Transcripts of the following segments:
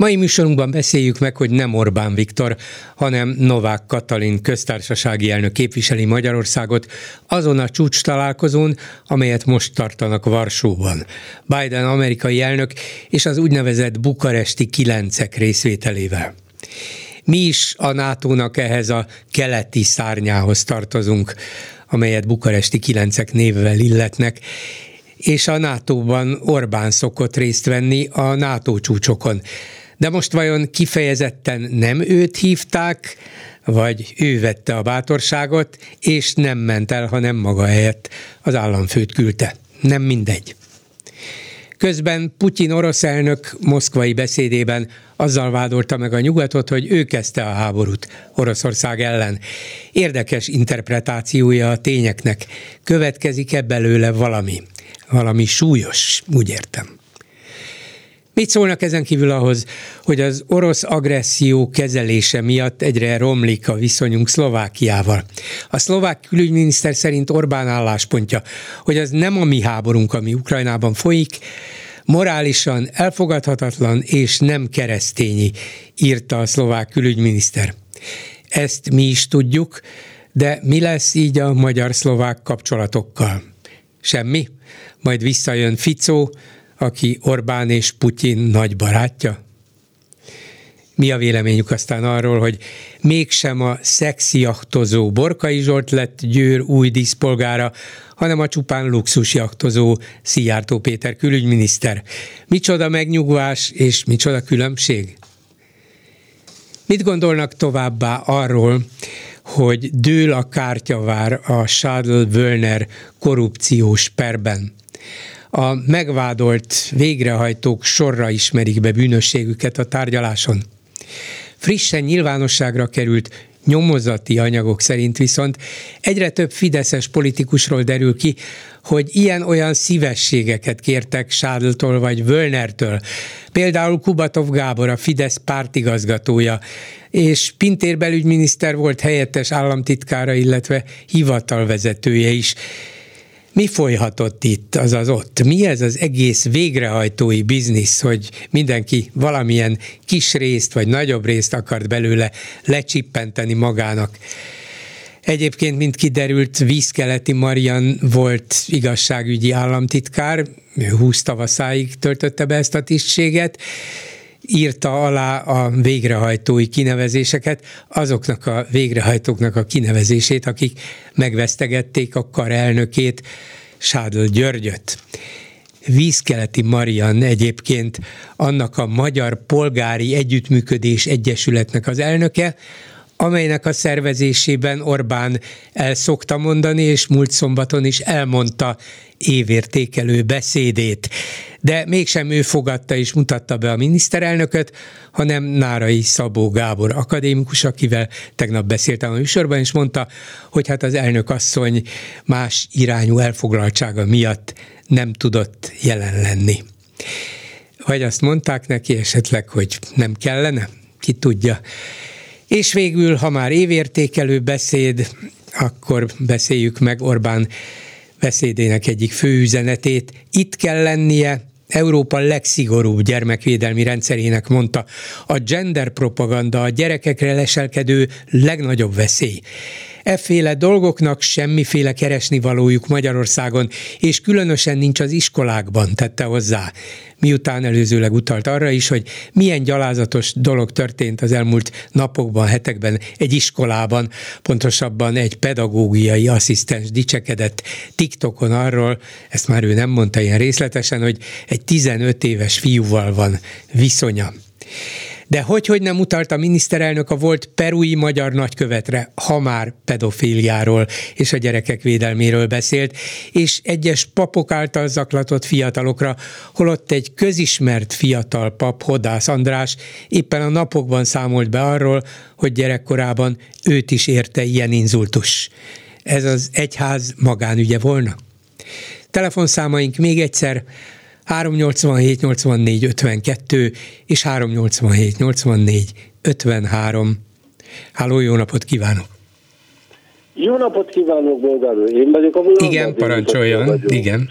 Mai műsorunkban beszéljük meg, hogy nem Orbán Viktor, hanem Novák Katalin köztársasági elnök képviseli Magyarországot azon a csúcs találkozón, amelyet most tartanak Varsóban. Biden amerikai elnök és az úgynevezett bukaresti kilencek részvételével. Mi is a NATO-nak ehhez a keleti szárnyához tartozunk, amelyet bukaresti kilencek névvel illetnek, és a NATO-ban Orbán szokott részt venni a NATO csúcsokon. De most vajon kifejezetten nem őt hívták, vagy ő vette a bátorságot, és nem ment el, hanem maga helyett az államfőt küldte. Nem mindegy. Közben Putyin orosz elnök moszkvai beszédében azzal vádolta meg a nyugatot, hogy ő kezdte a háborút Oroszország ellen. Érdekes interpretációja a tényeknek. Következik-e belőle valami? Valami súlyos, úgy értem. Mit szólnak ezen kívül ahhoz, hogy az orosz agresszió kezelése miatt egyre romlik a viszonyunk Szlovákiával? A szlovák külügyminiszter szerint Orbán álláspontja, hogy az nem a mi háborunk, ami Ukrajnában folyik, morálisan elfogadhatatlan és nem keresztényi, írta a szlovák külügyminiszter. Ezt mi is tudjuk, de mi lesz így a magyar-szlovák kapcsolatokkal? Semmi? Majd visszajön Ficó, aki Orbán és Putyin nagy barátja? Mi a véleményük aztán arról, hogy mégsem a szexiaktozó Borkai Zsolt lett Győr új díszpolgára, hanem a csupán luxusjaktozó Szijjártó Péter külügyminiszter. Micsoda megnyugvás és micsoda különbség? Mit gondolnak továbbá arról, hogy dől a kártyavár a Schadl-Wölner korrupciós perben? A megvádolt végrehajtók sorra ismerik be bűnösségüket a tárgyaláson. Frissen nyilvánosságra került nyomozati anyagok szerint viszont egyre több fideszes politikusról derül ki, hogy ilyen-olyan szívességeket kértek Sádltól vagy Völnertől. Például Kubatov Gábor, a Fidesz pártigazgatója, és Pintér belügyminiszter volt helyettes államtitkára, illetve hivatalvezetője is. Mi folyhatott itt, azaz ott? Mi ez az egész végrehajtói biznisz, hogy mindenki valamilyen kis részt vagy nagyobb részt akart belőle lecsippenteni magának? Egyébként, mint kiderült, Vízkeleti Marian volt igazságügyi államtitkár, ő 20 tavaszáig töltötte be ezt a tisztséget, írta alá a végrehajtói kinevezéseket, azoknak a végrehajtóknak a kinevezését, akik megvesztegették a kar elnökét, Sádl Györgyöt. Vízkeleti Marian egyébként annak a Magyar Polgári Együttműködés Egyesületnek az elnöke, amelynek a szervezésében Orbán el szokta mondani, és múlt szombaton is elmondta évértékelő beszédét. De mégsem ő fogadta és mutatta be a miniszterelnököt, hanem Nárai Szabó Gábor akadémikus, akivel tegnap beszéltem a műsorban, és mondta, hogy hát az elnök asszony más irányú elfoglaltsága miatt nem tudott jelen lenni. Vagy azt mondták neki esetleg, hogy nem kellene? Ki tudja. És végül, ha már évértékelő beszéd, akkor beszéljük meg Orbán beszédének egyik fő üzenetét. Itt kell lennie Európa legszigorúbb gyermekvédelmi rendszerének mondta, a gender propaganda a gyerekekre leselkedő legnagyobb veszély. Efféle dolgoknak semmiféle keresni valójuk Magyarországon, és különösen nincs az iskolákban, tette hozzá. Miután előzőleg utalt arra is, hogy milyen gyalázatos dolog történt az elmúlt napokban, hetekben egy iskolában, pontosabban egy pedagógiai asszisztens dicsekedett TikTokon arról, ezt már ő nem mondta ilyen részletesen, hogy egy 15 éves fiúval van viszonya. De hogy, hogy nem utalt a miniszterelnök a volt perui magyar nagykövetre, ha már pedofíliáról és a gyerekek védelméről beszélt, és egyes papok által zaklatott fiatalokra, holott egy közismert fiatal pap, Hodász András éppen a napokban számolt be arról, hogy gyerekkorában őt is érte ilyen inzultus. Ez az egyház magánügye volna? Telefonszámaink még egyszer 387 84 52 és 387 84 53. Háló, jó napot kívánok! Jó napot kívánok, Bolgár úr! Én vagyok a Igen, parancsoljon, igen.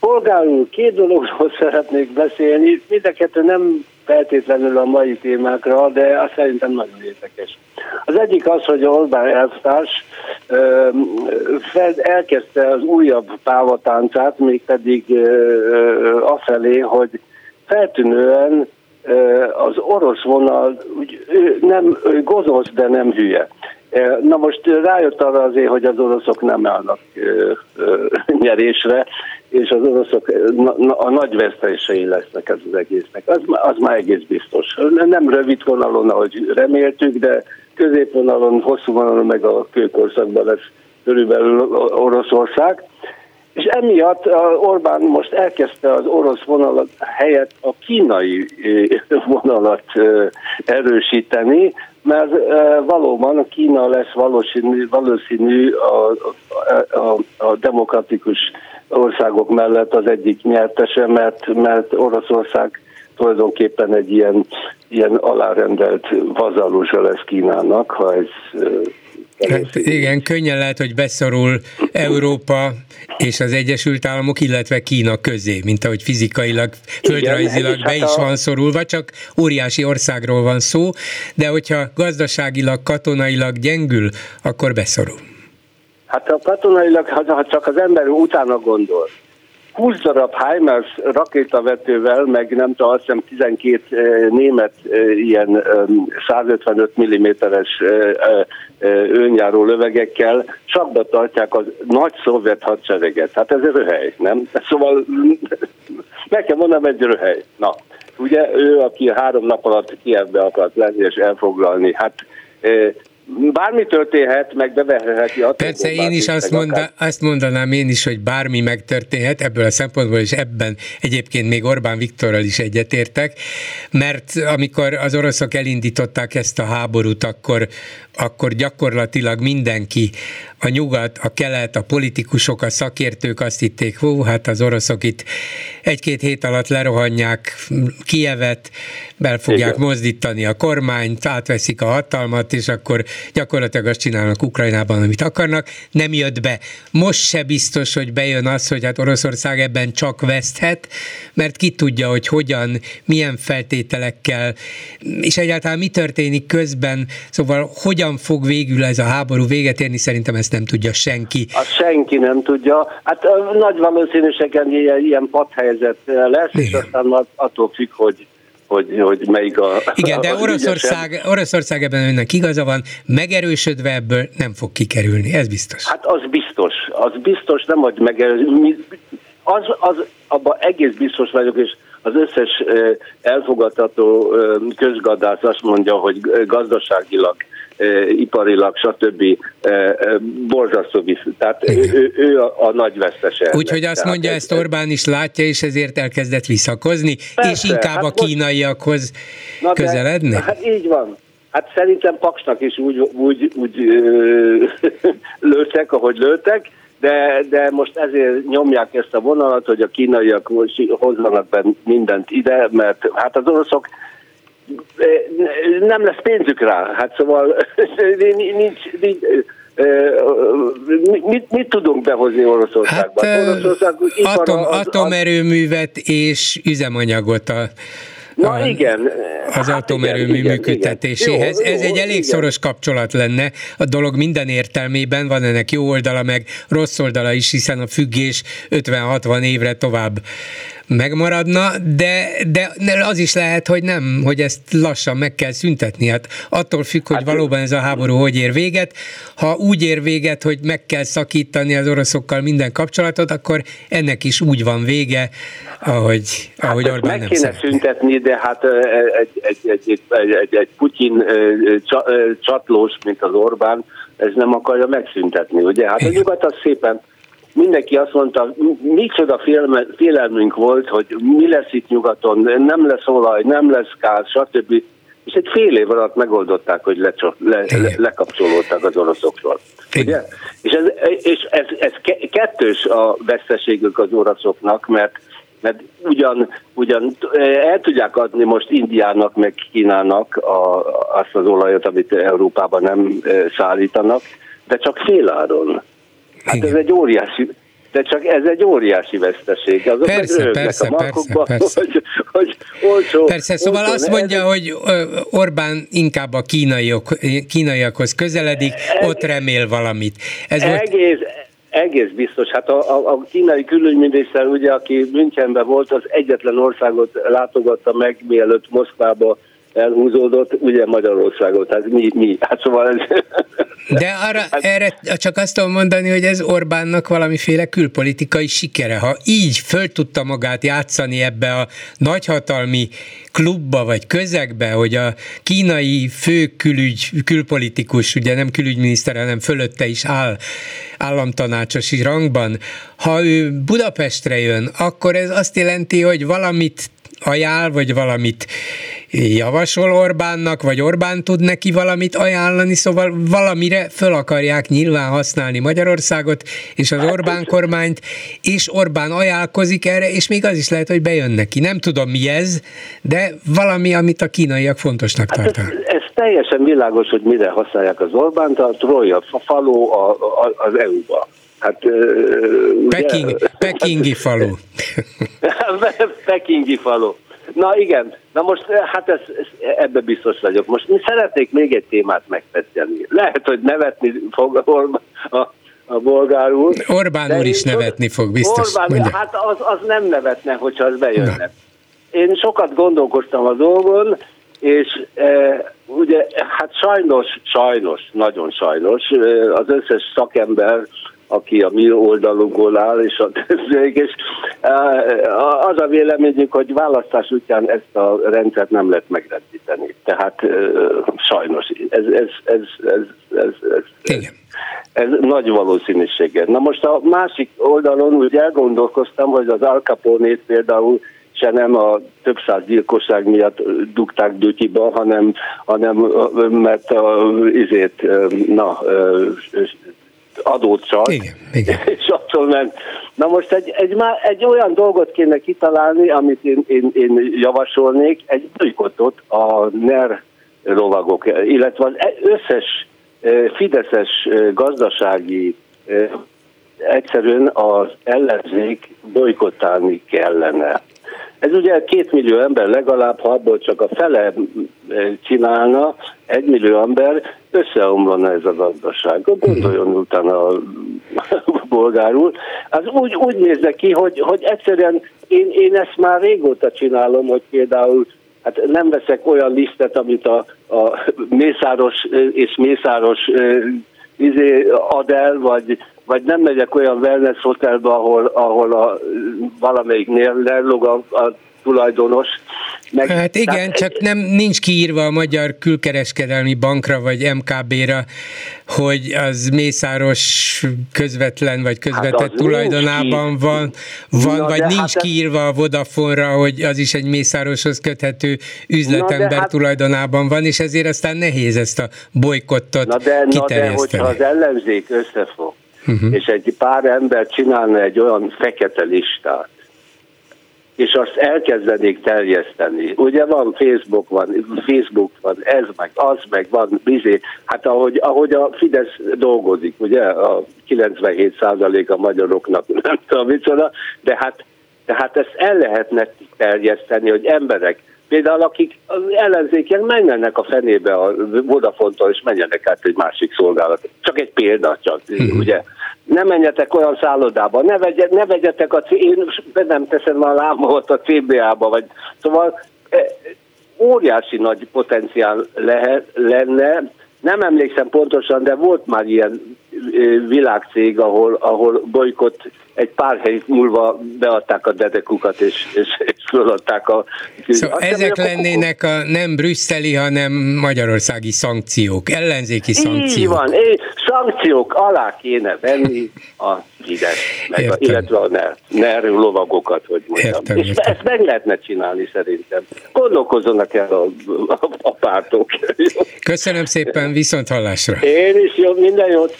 Bolgár úr, két dologról szeretnék beszélni, mind a kettő nem feltétlenül a mai témákra, de azt szerintem nagyon érdekes. Az egyik az, hogy Orbán elvtárs elkezdte az újabb pávatáncát, mégpedig afelé, hogy feltűnően az orosz vonal úgy, nem gonosz, de nem hülye. Na most rájött arra azért, hogy az oroszok nem állnak nyerésre, és az oroszok a nagy vesztesei lesznek ez az egésznek. Az, az már egész biztos. Nem rövid vonalon, ahogy reméltük, de középvonalon, hosszú vonalon, meg a kőkorszakban lesz körülbelül Oroszország. És emiatt Orbán most elkezdte az orosz vonalat helyett a kínai vonalat erősíteni, mert valóban a Kína lesz valószínű, valószínű a, a, a demokratikus országok mellett az egyik nyertese, mert, mert Oroszország tulajdonképpen egy ilyen, ilyen alárendelt vazalusa lesz Kínának, ha ez Hát igen, könnyen lehet, hogy beszorul Európa és az Egyesült Államok, illetve Kína közé, mint ahogy fizikailag, földrajzilag be hát is van szorulva, csak óriási országról van szó, de hogyha gazdaságilag, katonailag gyengül, akkor beszorul. Hát a katonailag, ha csak az ember utána gondol, 20 darab HIMARS rakétavetővel, meg nem tudom, azt hiszem 12 német ilyen 155 mm-es önjáró lövegekkel sakba tartják az nagy szovjet hadsereget. Hát ez egy röhely, nem? Szóval nekem mondom egy röhely. Na, ugye ő, aki három nap alatt Kievbe akart lenni és elfoglalni, hát bármi történhet, meg beveheteti a Persze én is azt, monda, azt mondanám én is, hogy bármi megtörténhet ebből a szempontból, és ebben egyébként még Orbán Viktorral is egyetértek, mert amikor az oroszok elindították ezt a háborút, akkor, akkor gyakorlatilag mindenki, a nyugat, a kelet, a politikusok, a szakértők azt hitték, hú, hát az oroszok itt egy-két hét alatt lerohanják Kievet, bel fogják Igen. mozdítani a kormányt, átveszik a hatalmat, és akkor gyakorlatilag azt csinálnak Ukrajnában, amit akarnak. Nem jött be. Most se biztos, hogy bejön az, hogy hát Oroszország ebben csak veszthet, mert ki tudja, hogy hogyan, milyen feltételekkel, és egyáltalán mi történik közben, szóval hogyan fog végül ez a háború véget érni, szerintem ezt nem tudja senki. Azt senki nem tudja. Hát nagy valószínűségen ilyen, ilyen padhelyzet lesz, Igen. és aztán attól függ, hogy hogy, hogy melyik a... Igen, de Oroszország, Oroszország ebben önnek igaza van, megerősödve ebből nem fog kikerülni, ez biztos. Hát az biztos, az biztos, nem hogy megerősödve, az, az abban egész biztos vagyok, és az összes elfogadható közgazdász azt mondja, hogy gazdaságilag iparilag, stb. borzasztó viszont. Tehát ő, ő, ő a, a nagy vesztese. Úgyhogy azt mondja, ezt Orbán is látja, és ezért elkezdett visszakozni, Persze, és inkább hát a kínaiakhoz most, közeledni? De, hát így van. Hát szerintem Paksnak is úgy, úgy, úgy lőttek, ahogy lőttek, de, de most ezért nyomják ezt a vonalat, hogy a kínaiak hozzanak be mindent ide, mert hát az oroszok nem lesz pénzük rá. Hát szóval nincs, nincs mit, mit tudunk behozni Oroszországba? Hát, Oroszország atom, az, atomerőművet és üzemanyagot a Na a, igen. Az hát atomerőmű igen, működtetéséhez. Jó, Ez jó, egy elég igen. szoros kapcsolat lenne a dolog minden értelmében, van ennek jó oldala, meg rossz oldala is, hiszen a függés 50-60 évre tovább megmaradna, de, de az is lehet, hogy nem, hogy ezt lassan meg kell szüntetni. Hát attól függ, hogy hát, valóban ez a háború hogy ér véget. Ha úgy ér véget, hogy meg kell szakítani az oroszokkal minden kapcsolatot, akkor ennek is úgy van vége, ahogy, hát ahogy Orbán meg nem kéne szeretné. szüntetni, de hát egy, egy, egy, egy, egy, egy Putyin csatlós, mint az Orbán, ez nem akarja megszüntetni, ugye? Hát Igen. a nyugat az szépen mindenki azt mondta, micsoda félme, félelmünk volt, hogy mi lesz itt nyugaton, nem lesz olaj, nem lesz gáz, stb. És egy fél év alatt megoldották, hogy le, le, le, lekapcsolódtak az oroszokról. Ugye? És, ez, és ez, ez kettős a veszteségük az oroszoknak, mert mert ugyan, ugyan el tudják adni most Indiának, meg Kínának a, azt az olajat, amit Európában nem szállítanak, de csak féláron. Hát Igen. ez egy óriási, de csak ez egy óriási veszteség. Azok persze, persze, a persze, persze. Hogy, hogy olcsó, persze, szóval olcsó, azt mondja, ez... hogy Orbán inkább a kínaiak, kínaiakhoz közeledik, ez, ott remél valamit. Ez egész, volt... egész biztos. Hát a, a, a kínai külügyminiszter, ugye, aki Münchenben volt, az egyetlen országot látogatta meg, mielőtt Moszkvába elhúzódott, ugye Magyarországot, hát mi, mi, hát szóval ez... De arra, hát, erre csak azt tudom mondani, hogy ez Orbánnak valamiféle külpolitikai sikere. Ha így föl tudta magát játszani ebbe a nagyhatalmi klubba vagy közegbe, hogy a kínai fő külügy, külpolitikus, ugye nem külügyminiszter, hanem fölötte is áll államtanácsosi rangban, ha ő Budapestre jön, akkor ez azt jelenti, hogy valamit ajánl, vagy valamit javasol Orbánnak, vagy Orbán tud neki valamit ajánlani, szóval valamire föl akarják nyilván használni Magyarországot és az Orbán kormányt, és Orbán ajánlkozik erre, és még az is lehet, hogy bejön neki. Nem tudom mi ez, de valami, amit a kínaiak fontosnak hát tartanak. Ez, ez teljesen világos, hogy mire használják az Orbánt, a Troja, a falu a, a, az EU-ba. Hát, Peking, ugye, Pekingi falu. Pekingi falu. Na igen, na most hát ez, ez, ebbe biztos vagyok. Most mi szeretnék még egy témát megtetszni. Lehet, hogy nevetni fog a, a, a bolgár úr. Orbán úr is nevetni fog, biztos. Orbán, hát az, az nem nevetne, hogyha az bejönne. Na. Én sokat gondolkoztam a dolgon, és e, ugye, hát sajnos, sajnos, nagyon sajnos, az összes szakember aki a mi oldalunkon áll, és a többiek, és az a véleményünk, hogy választás után ezt a rendszert nem lehet megrendíteni. Tehát sajnos ez, ez, ez, ez, ez, ez, ez, ez nagy valószínűséggel. Na most a másik oldalon úgy elgondolkoztam, hogy az Al Capone-t például se nem a több száz gyilkosság miatt dugták dutyiba, hanem, hanem mert a, izét, na, adót csak, igen, igen. és attól ment. Na most egy, egy, egy olyan dolgot kéne kitalálni, amit én, én, én javasolnék, egy bolykottot a NER lovagok, illetve az összes fideszes gazdasági egyszerűen az ellenzék bolykottálni kellene. Ez ugye két millió ember legalább, ha abból csak a fele csinálna, egy millió ember, összeomlana ez a gazdaság. Gondoljon utána a bolgár úr. Az úgy, úgy nézze ki, hogy, hogy egyszerűen én, én ezt már régóta csinálom, hogy például hát nem veszek olyan lisztet, amit a, a Mészáros és Mészáros izé ad el, vagy, vagy nem megyek olyan wellness hotelbe, ahol, ahol a, valamelyiknél lelog a, a tulajdonos. Meg, hát igen, tehát, csak nem nincs kiírva a Magyar Külkereskedelmi Bankra vagy MKB-ra, hogy az Mészáros közvetlen vagy közvetett hát tulajdonában van, van Na, vagy nincs hát kiírva a Vodafone-ra, hogy az is egy Mészároshoz köthető üzletember hát, tulajdonában van, és ezért aztán nehéz ezt a bolykottot na de, na de hogyha az ellenzék összefog, uh-huh. és egy pár ember csinálna egy olyan fekete listát, és azt elkezdenék terjeszteni. Ugye van Facebook, van Facebook, van ez meg, az meg, van bizé. Hát ahogy, ahogy a Fidesz dolgozik, ugye a 97% a magyaroknak nem tudom micsoda, de hát, de hát ezt el lehetne terjeszteni, hogy emberek, például akik az ellenzékek menjenek a fenébe a Vodafontól, és menjenek át egy másik szolgálat. Csak egy példa csak, uh-huh. ugye? ne menjetek olyan szállodába, ne, vegye, ne vegyetek a, én nem teszem a lámomat a CBA-ba, vagy szóval e, óriási nagy potenciál lehet, lenne, nem emlékszem pontosan, de volt már ilyen világcég, ahol, ahol bolykott egy pár hely múlva beadták a dedekukat, és, és, és föladták a... Szóval ezek lennének a nem brüsszeli, hanem magyarországi szankciók, ellenzéki szankciók. Így van, és szankciók alá kéne venni a Fidesz, meg a, illetve a NER, NER lovagokat, hogy mondjam. Értem, és értem. ezt meg lehetne csinálni szerintem. Gondolkozzanak el a, a, a pártok. Köszönöm szépen, viszont hallásra. Én is jó, minden jót.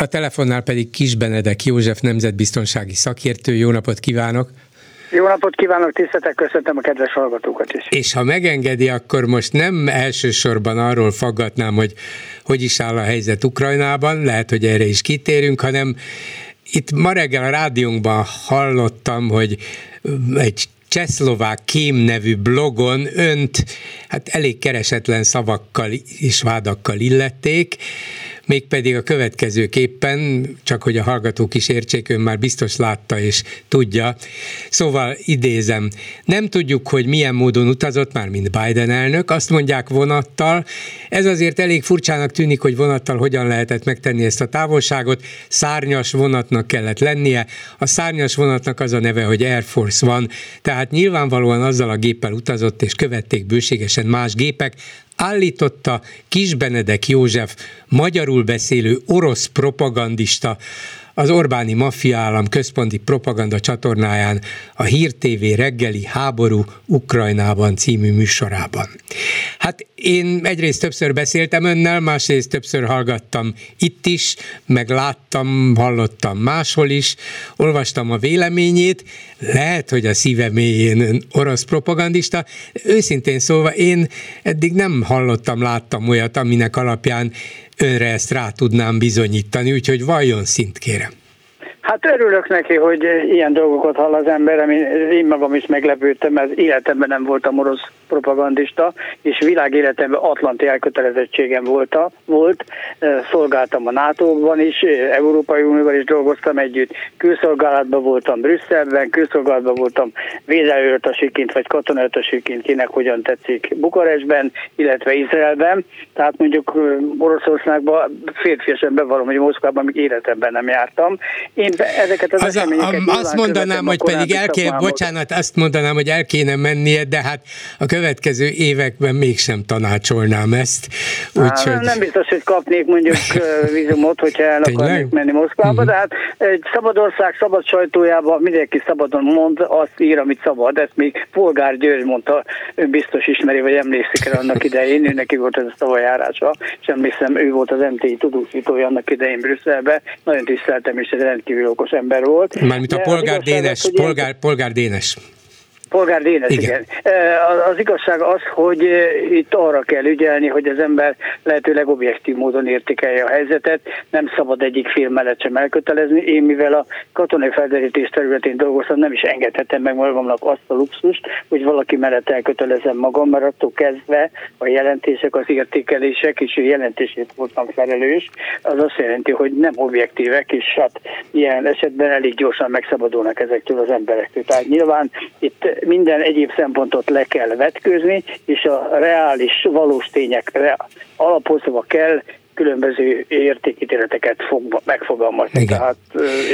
A telefonnál pedig Kis Benedek József nemzetbiztonsági szakértő. Jó napot kívánok! Jó napot kívánok, tiszteltek, köszöntöm a kedves hallgatókat is. És ha megengedi, akkor most nem elsősorban arról faggatnám, hogy hogy is áll a helyzet Ukrajnában, lehet, hogy erre is kitérünk, hanem itt ma reggel a rádiónkban hallottam, hogy egy Csehszlovák Kém nevű blogon önt hát elég keresetlen szavakkal és vádakkal illették, mégpedig a következőképpen, csak hogy a hallgatók is értsék, ön már biztos látta és tudja. Szóval idézem, nem tudjuk, hogy milyen módon utazott már, mint Biden elnök, azt mondják vonattal. Ez azért elég furcsának tűnik, hogy vonattal hogyan lehetett megtenni ezt a távolságot. Szárnyas vonatnak kellett lennie. A szárnyas vonatnak az a neve, hogy Air Force van, tehát nyilvánvalóan azzal a géppel utazott, és követték bőségesen más gépek, állította Kis Benedek József, magyarul beszélő orosz propagandista, az Orbáni Maffia állam központi propaganda csatornáján a Hír TV reggeli háború Ukrajnában című műsorában. Hát én egyrészt többször beszéltem önnel, másrészt többször hallgattam itt is, meg láttam, hallottam máshol is, olvastam a véleményét, lehet, hogy a szíve mélyén orosz propagandista, őszintén szólva én eddig nem hallottam, láttam olyat, aminek alapján önre ezt rá tudnám bizonyítani, úgyhogy vajon szint kérem. Hát örülök neki, hogy ilyen dolgokat hall az ember, ami én magam is meglepődtem, mert életemben nem voltam orosz propagandista, és világéletemben atlanti elkötelezettségem volt, volt. Szolgáltam a NATO-ban is, Európai Unióban is dolgoztam együtt, külszolgálatban voltam Brüsszelben, külszolgálatban voltam védelőrtasiként vagy katonaötasiként, kinek hogyan tetszik Bukarestben, illetve Izraelben. Tehát mondjuk Oroszországban férfiesen bevallom, hogy Moszkvában még életemben nem jártam. Én ezeket az, az a, Azt mondanám, hogy pedig el kéne, bocsánat, azt mondanám, hogy el kéne mennie, de hát a következő években mégsem tanácsolnám ezt. Úgyhogy... Nem, nem biztos, hogy kapnék mondjuk vízumot, hogyha el akarnék menni Moszkvába, uh-huh. de hát egy szabad ország szabad sajtójában mindenki szabadon mond, azt ír, amit szabad. Ezt még Polgár György mondta, ő biztos ismeri, vagy emlékszik el annak idején, ő neki volt ez a szavajárása, és emlékszem, ő volt az MTI tudósítója annak idején Brüsszelbe, nagyon tiszteltem, és egy rendkívül okos ember volt. Mármint a polgár Dénes, polgár, polgár Dénes. Polgár Dénes, igen. igen. Az igazság az, hogy itt arra kell ügyelni, hogy az ember lehetőleg objektív módon értékelje a helyzetet, nem szabad egyik fél mellett sem elkötelezni. Én, mivel a katonai felderítés területén dolgoztam, nem is engedhetem meg magamnak azt a luxust, hogy valaki mellett elkötelezem magam, mert attól kezdve a jelentések, az értékelések, és jelentését voltam felelős, az azt jelenti, hogy nem objektívek, és hát ilyen esetben elég gyorsan megszabadulnak ezektől az emberektől. Tehát nyilván itt minden egyéb szempontot le kell vetkőzni, és a reális, valós tényekre alapozva kell különböző értékítéleteket fog megfogalmazni. Igen. Tehát,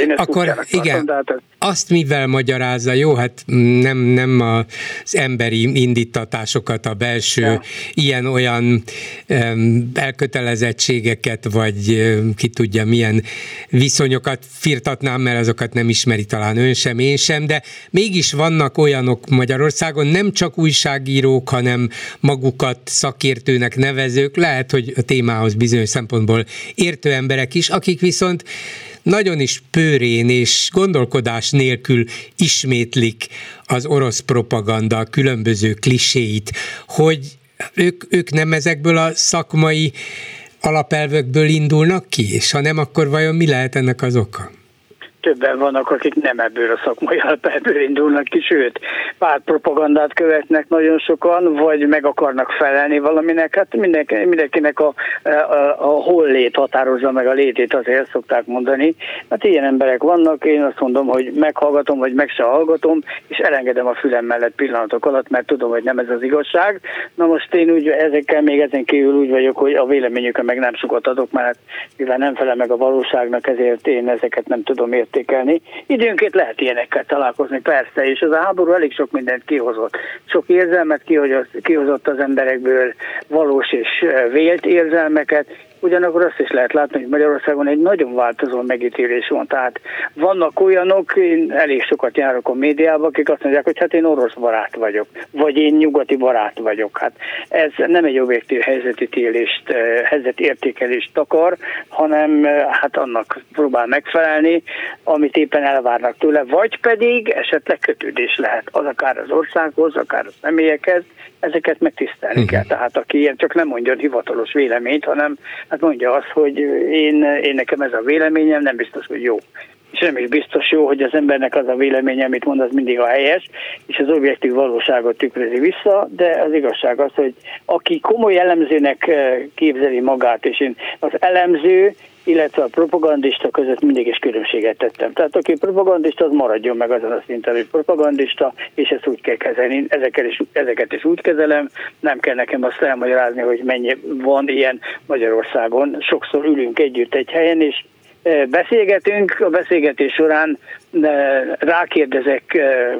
én ezt Akkor igen, tartom, hát azt mivel magyarázza, jó, hát nem, nem az emberi indítatásokat, a belső ja. ilyen-olyan elkötelezettségeket, vagy ki tudja milyen viszonyokat firtatnám, mert azokat nem ismeri talán ön sem, én sem, de mégis vannak olyanok Magyarországon, nem csak újságírók, hanem magukat szakértőnek nevezők, lehet, hogy a témához bizonyos szempontból értő emberek is, akik viszont nagyon is pőrén és gondolkodás nélkül ismétlik az orosz propaganda különböző kliséit, hogy ők, ők nem ezekből a szakmai alapelvekből indulnak ki, és ha nem, akkor vajon mi lehet ennek az oka? Többen vannak, akik nem ebből a szakmai alapelből indulnak ki, sőt, pártpropagandát követnek nagyon sokan, vagy meg akarnak felelni valaminek. Hát mindenki, mindenkinek a, a, a hol lét határozza meg a létét, azért szokták mondani. Hát ilyen emberek vannak, én azt mondom, hogy meghallgatom, vagy meg se hallgatom, és elengedem a fülem mellett pillanatok alatt, mert tudom, hogy nem ez az igazság. Na most én úgy ezekkel még ezen kívül úgy vagyok, hogy a véleményükön meg nem sokat adok, mert mivel nem felel meg a valóságnak, ezért én ezeket nem tudom értékelni. Időnként lehet ilyenekkel találkozni, persze, és az a háború elég sok mindent kihozott. Sok érzelmet kihozott az emberekből, valós és vélt érzelmeket, Ugyanakkor azt is lehet látni, hogy Magyarországon egy nagyon változó megítélés van. Tehát vannak olyanok, én elég sokat járok a médiában, akik azt mondják, hogy hát én orosz barát vagyok, vagy én nyugati barát vagyok. Hát ez nem egy objektív helyzetítélést, eh, helyzetértékelést akar, hanem eh, hát annak próbál megfelelni, amit éppen elvárnak tőle, vagy pedig esetleg kötődés lehet, az akár az országhoz, akár a személyekhez, ezeket megtisztelni uh-huh. kell. Tehát aki ilyen csak nem mondja hivatalos véleményt, hanem hát mondja azt, hogy én, én nekem ez a véleményem, nem biztos, hogy jó. És nem is biztos jó, hogy az embernek az a véleménye, amit mond, az mindig a helyes, és az objektív valóságot tükrözi vissza, de az igazság az, hogy aki komoly elemzőnek eh, képzeli magát, és én az elemző illetve a propagandista között mindig is különbséget tettem. Tehát aki propagandista, az maradjon meg azon a szinten, hogy propagandista, és ezt úgy kell kezelni. Ezeket is, ezeket is úgy kezelem, nem kell nekem azt elmagyarázni, hogy mennyi van ilyen Magyarországon. Sokszor ülünk együtt egy helyen, és beszélgetünk, a beszélgetés során rákérdezek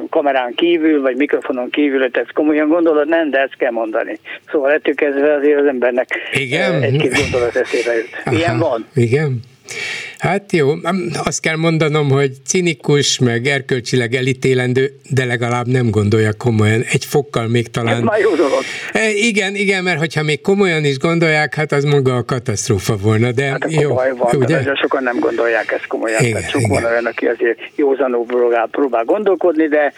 kamerán kívül, vagy mikrofonon kívül, hogy ezt komolyan gondolod, nem, de ezt kell mondani. Szóval ettől kezdve azért az embernek Igen? egy-két gondolat eszébe jut. Ilyen van. Igen. Hát jó, azt kell mondanom, hogy cinikus, meg erkölcsileg elítélendő, de legalább nem gondolja komolyan. Egy fokkal még talán... Ez már jó dolog. E, igen, igen, mert hogyha még komolyan is gondolják, hát az maga a katasztrófa volna, de hát jó. Van, ugye? De sokan nem gondolják ezt komolyan. Igen, Tehát sok igen. van olyan, aki azért józanul próbál, próbál gondolkodni, de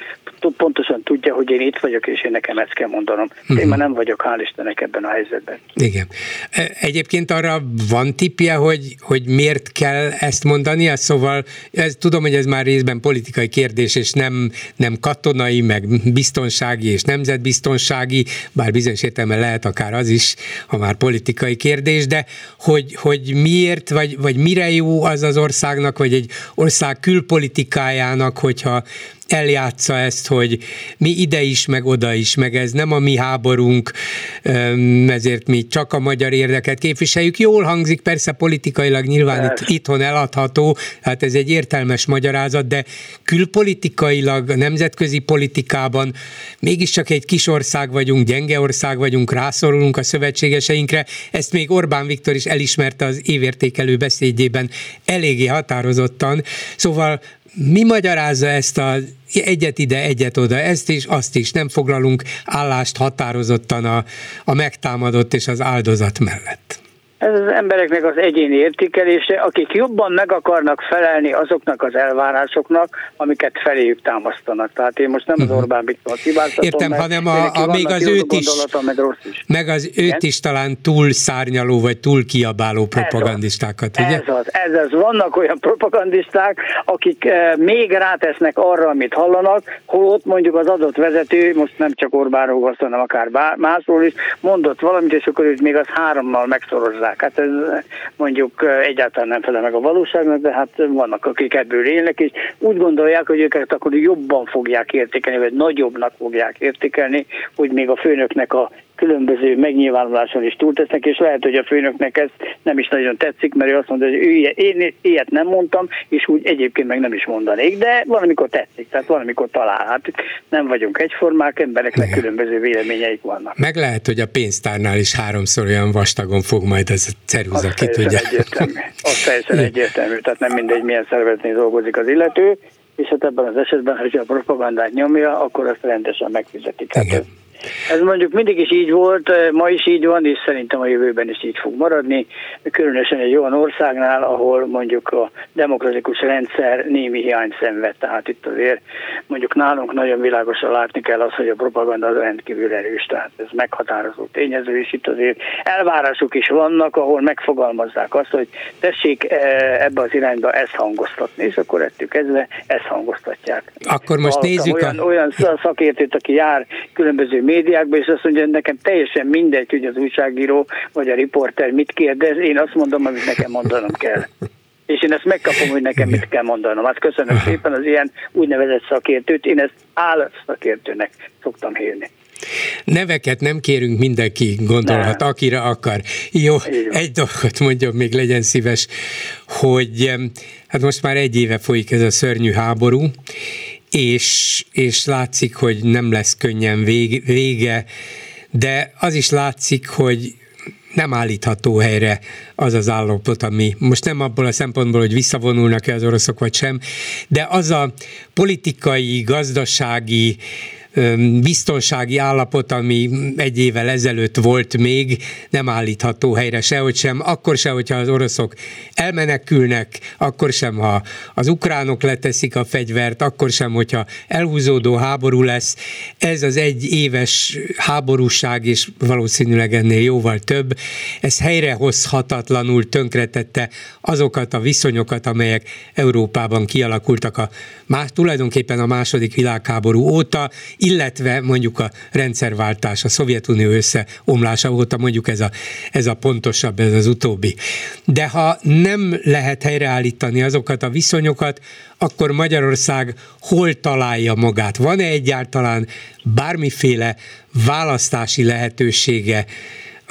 pontosan tudja, hogy én itt vagyok, és én nekem ezt kell mondanom. Uh-huh. Én mhm. már nem vagyok, hál' Istennek ebben a helyzetben. Igen. E, egyébként arra van tipje, hogy, hogy miért kell ezt mondani, szóval ez, tudom, hogy ez már részben politikai kérdés, és nem, nem katonai, meg biztonsági és nemzetbiztonsági, bár bizonyos értelemben lehet akár az is, ha már politikai kérdés, de hogy, hogy miért, vagy, vagy mire jó az az országnak, vagy egy ország külpolitikájának, hogyha eljátsza ezt, hogy mi ide is, meg oda is, meg ez nem a mi háborunk, ezért mi csak a magyar érdeket képviseljük. Jól hangzik, persze politikailag nyilván itt, itthon eladható, hát ez egy értelmes magyarázat, de külpolitikailag, nemzetközi politikában mégiscsak egy kis ország vagyunk, gyenge ország vagyunk, rászorulunk a szövetségeseinkre. Ezt még Orbán Viktor is elismerte az évértékelő beszédjében eléggé határozottan. Szóval mi magyarázza ezt a egyet ide, egyet oda, ezt is, azt is, nem foglalunk állást határozottan a, a megtámadott és az áldozat mellett? Ez az embereknek az egyéni értékelése, akik jobban meg akarnak felelni azoknak az elvárásoknak, amiket feléjük támasztanak. Tehát én most nem az mhm. Orbán Viktor hibáztatom, Értem, hanem a, a még az őt is, meg, rossz is, meg az őt Igen? is talán túl szárnyaló, vagy túl kiabáló propagandistákat, ez ugye? Ez az, ez az. Vannak olyan propagandisták, akik eh, még rátesznek arra, amit hallanak, holott mondjuk az adott vezető, most nem csak Orbánról, hanem akár másról is, mondott valamit, és akkor őt még az hárommal megszorozza hozzák. Hát ez mondjuk egyáltalán nem felel meg a valóságnak, de hát vannak, akik ebből élnek, és úgy gondolják, hogy őket akkor jobban fogják értékelni, vagy nagyobbnak fogják értékelni, hogy még a főnöknek a különböző megnyilvánuláson is túltesznek, és lehet, hogy a főnöknek ez nem is nagyon tetszik, mert ő azt mondja, hogy ő ilyet, én ilyet nem mondtam, és úgy egyébként meg nem is mondanék, de valamikor tetszik, tehát valamikor talál. Hát nem vagyunk egyformák, embereknek Igen. különböző véleményeik vannak. Meg lehet, hogy a pénztárnál is háromszor olyan vastagon fog majd ez a ceruza, ki tudja. Egyértelmű. Az teljesen egyértelmű, tehát nem mindegy, milyen szervezetnél dolgozik az illető, és hát ebben az esetben, ha a propagandát nyomja, akkor azt rendesen megfizetik. Hát. Ez mondjuk mindig is így volt, eh, ma is így van, és szerintem a jövőben is így fog maradni, különösen egy olyan országnál, ahol mondjuk a demokratikus rendszer némi hiány szenved. Tehát itt azért mondjuk nálunk nagyon világosan látni kell az, hogy a propaganda az rendkívül erős, tehát ez meghatározó tényező, és itt azért elvárások is vannak, ahol megfogalmazzák azt, hogy tessék eh, ebbe az irányba ezt hangoztatni, és akkor ettől kezdve ezt hangoztatják. Akkor most nézzük olyan, a... olyan szakértőt, aki jár különböző médiákba, és azt mondja, hogy nekem teljesen mindegy, hogy az újságíró vagy a riporter mit kérdez, én azt mondom, amit nekem mondanom kell és én ezt megkapom, hogy nekem mit kell mondanom. Hát köszönöm szépen az ilyen úgynevezett szakértőt, én ezt áll szakértőnek szoktam hívni. Neveket nem kérünk, mindenki gondolhat, nem. akire akar. Jó, egy dolgot mondjam, még legyen szíves, hogy hát most már egy éve folyik ez a szörnyű háború, és, és látszik, hogy nem lesz könnyen vége, de az is látszik, hogy nem állítható helyre az az állapot, ami most nem abból a szempontból, hogy visszavonulnak-e az oroszok vagy sem, de az a politikai, gazdasági, biztonsági állapot, ami egy évvel ezelőtt volt még, nem állítható helyre sehogy sem, akkor se, hogyha az oroszok elmenekülnek, akkor sem, ha az ukránok leteszik a fegyvert, akkor sem, hogyha elhúzódó háború lesz. Ez az egy éves háborúság, és valószínűleg ennél jóval több, ez helyrehozhatatlanul tönkretette azokat a viszonyokat, amelyek Európában kialakultak a más, tulajdonképpen a második világháború óta, illetve mondjuk a rendszerváltás, a Szovjetunió összeomlása óta mondjuk ez a, ez a pontosabb, ez az utóbbi. De ha nem lehet helyreállítani azokat a viszonyokat, akkor Magyarország hol találja magát? Van-e egyáltalán bármiféle választási lehetősége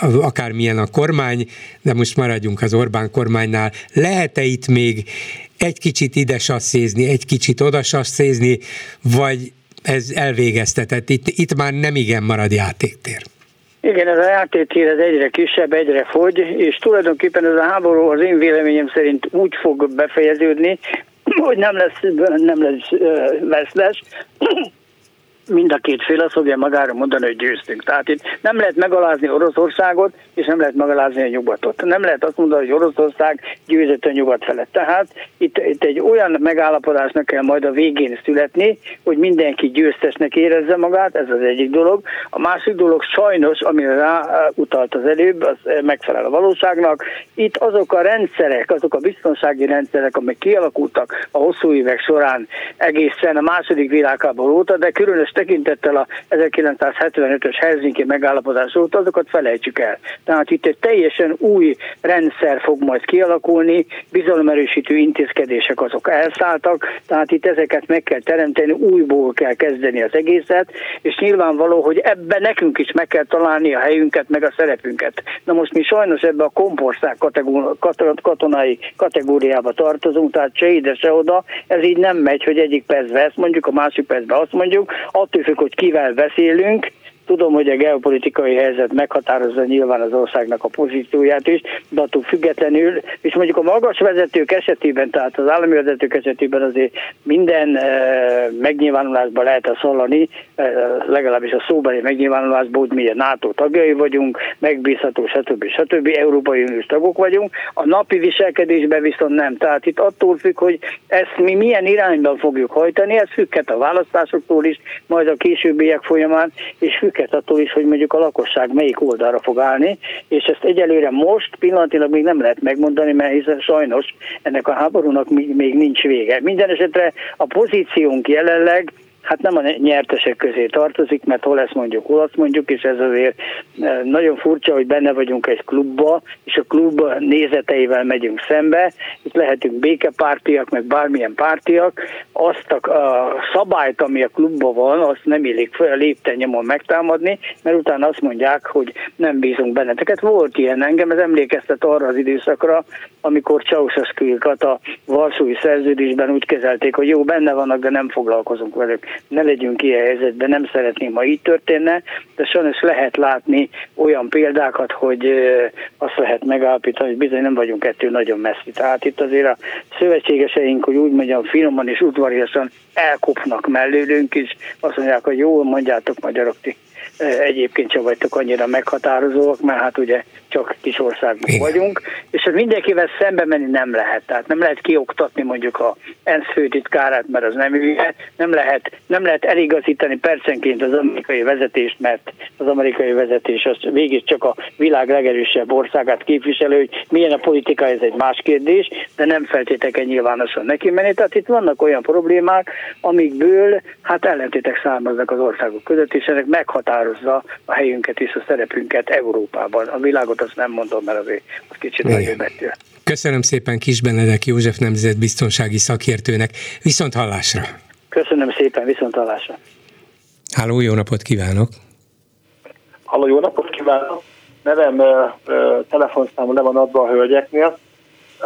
akármilyen a kormány, de most maradjunk az Orbán kormánynál, lehet-e itt még egy kicsit ide sasszézni, egy kicsit oda sasszézni, vagy ez elvégeztetett, itt, itt már nem igen marad játéktér. Igen, ez a játéktér ez egyre kisebb, egyre fogy, és tulajdonképpen ez a háború az én véleményem szerint úgy fog befejeződni, hogy nem lesz, nem lesz veszles, mind a két fél azt fogja magára mondani, hogy győztünk. Tehát itt nem lehet megalázni Oroszországot, és nem lehet megalázni a nyugatot. Nem lehet azt mondani, hogy Oroszország győzött a nyugat felett. Tehát itt, itt egy olyan megállapodásnak kell majd a végén születni, hogy mindenki győztesnek érezze magát, ez az egyik dolog. A másik dolog sajnos, amire rá utalt az előbb, az megfelel a valóságnak. Itt azok a rendszerek, azok a biztonsági rendszerek, amik kialakultak a hosszú évek során egészen a második világháború óta, de különös tekintettel a 1975-ös Helsinki megállapodás óta, azokat felejtsük el. Tehát itt egy teljesen új rendszer fog majd kialakulni, bizalomerősítő intézkedések azok elszálltak, tehát itt ezeket meg kell teremteni, újból kell kezdeni az egészet, és nyilvánvaló, hogy ebben nekünk is meg kell találni a helyünket, meg a szerepünket. Na most mi sajnos ebbe a kompország katonai kategóriába tartozunk, tehát se ide, se oda, ez így nem megy, hogy egyik percben ezt mondjuk, a másik percben azt mondjuk, attól függ, hogy kivel beszélünk, Tudom, hogy a geopolitikai helyzet meghatározza nyilván az országnak a pozícióját is, de attól függetlenül, és mondjuk a magas vezetők esetében, tehát az állami vezetők esetében azért minden e, megnyilvánulásban lehet ezt hallani, legalábbis a szóbeli megnyilvánulásban, hogy mi a NATO tagjai vagyunk, megbízható, stb. stb. Európai Uniós tagok vagyunk. A napi viselkedésben viszont nem. Tehát itt attól függ, hogy ezt mi milyen irányban fogjuk hajtani, ez függhet a választásoktól is, majd a későbbiek folyamán, és függ függhet attól is, hogy mondjuk a lakosság melyik oldalra fog állni, és ezt egyelőre most pillanatilag még nem lehet megmondani, mert hiszen sajnos ennek a háborúnak még nincs vége. Minden esetre a pozíciónk jelenleg hát nem a nyertesek közé tartozik, mert hol ezt mondjuk, hol azt mondjuk, és ez azért e, nagyon furcsa, hogy benne vagyunk egy klubba, és a klub nézeteivel megyünk szembe, itt lehetünk békepártiak, meg bármilyen pártiak, azt a, a szabályt, ami a klubban van, azt nem illik fel lépten nyomon megtámadni, mert utána azt mondják, hogy nem bízunk benneteket. Volt ilyen engem, ez emlékeztet arra az időszakra, amikor Ceausescu-kat a Varsói szerződésben úgy kezelték, hogy jó, benne vannak, de nem foglalkozunk velük ne legyünk ilyen helyzetben, nem szeretném, ha így történne, de sajnos lehet látni olyan példákat, hogy azt lehet megállapítani, hogy bizony nem vagyunk ettől nagyon messzi. Tehát itt azért a szövetségeseink, hogy úgy mondjam, finoman és udvariasan elkopnak mellőlünk is, azt mondják, hogy jó, mondjátok magyarok, ti egyébként sem vagytok annyira meghatározóak, mert hát ugye csak kis országban vagyunk, és ez mindenkivel szembe menni nem lehet. Tehát nem lehet kioktatni mondjuk a ENSZ főtitkárát, mert az nem ügye, nem lehet, nem lehet eligazítani percenként az amerikai vezetést, mert az amerikai vezetés az végig csak a világ legerősebb országát képviselő, hogy milyen a politika, ez egy más kérdés, de nem feltétlenül nyilvánosan neki menni. Tehát itt vannak olyan problémák, amikből hát ellentétek származnak az országok között, és ennek meghatározza a helyünket és a szerepünket Európában. A világot azt nem mondom, mert azért az kicsit betű. Köszönöm szépen Kis Benedek József nemzetbiztonsági szakértőnek. Viszont hallásra! Köszönöm szépen, viszont hallásra! Háló, jó napot kívánok! Halló, jó napot kívánok! Nevem telefonszámom le van adva a hölgyeknél.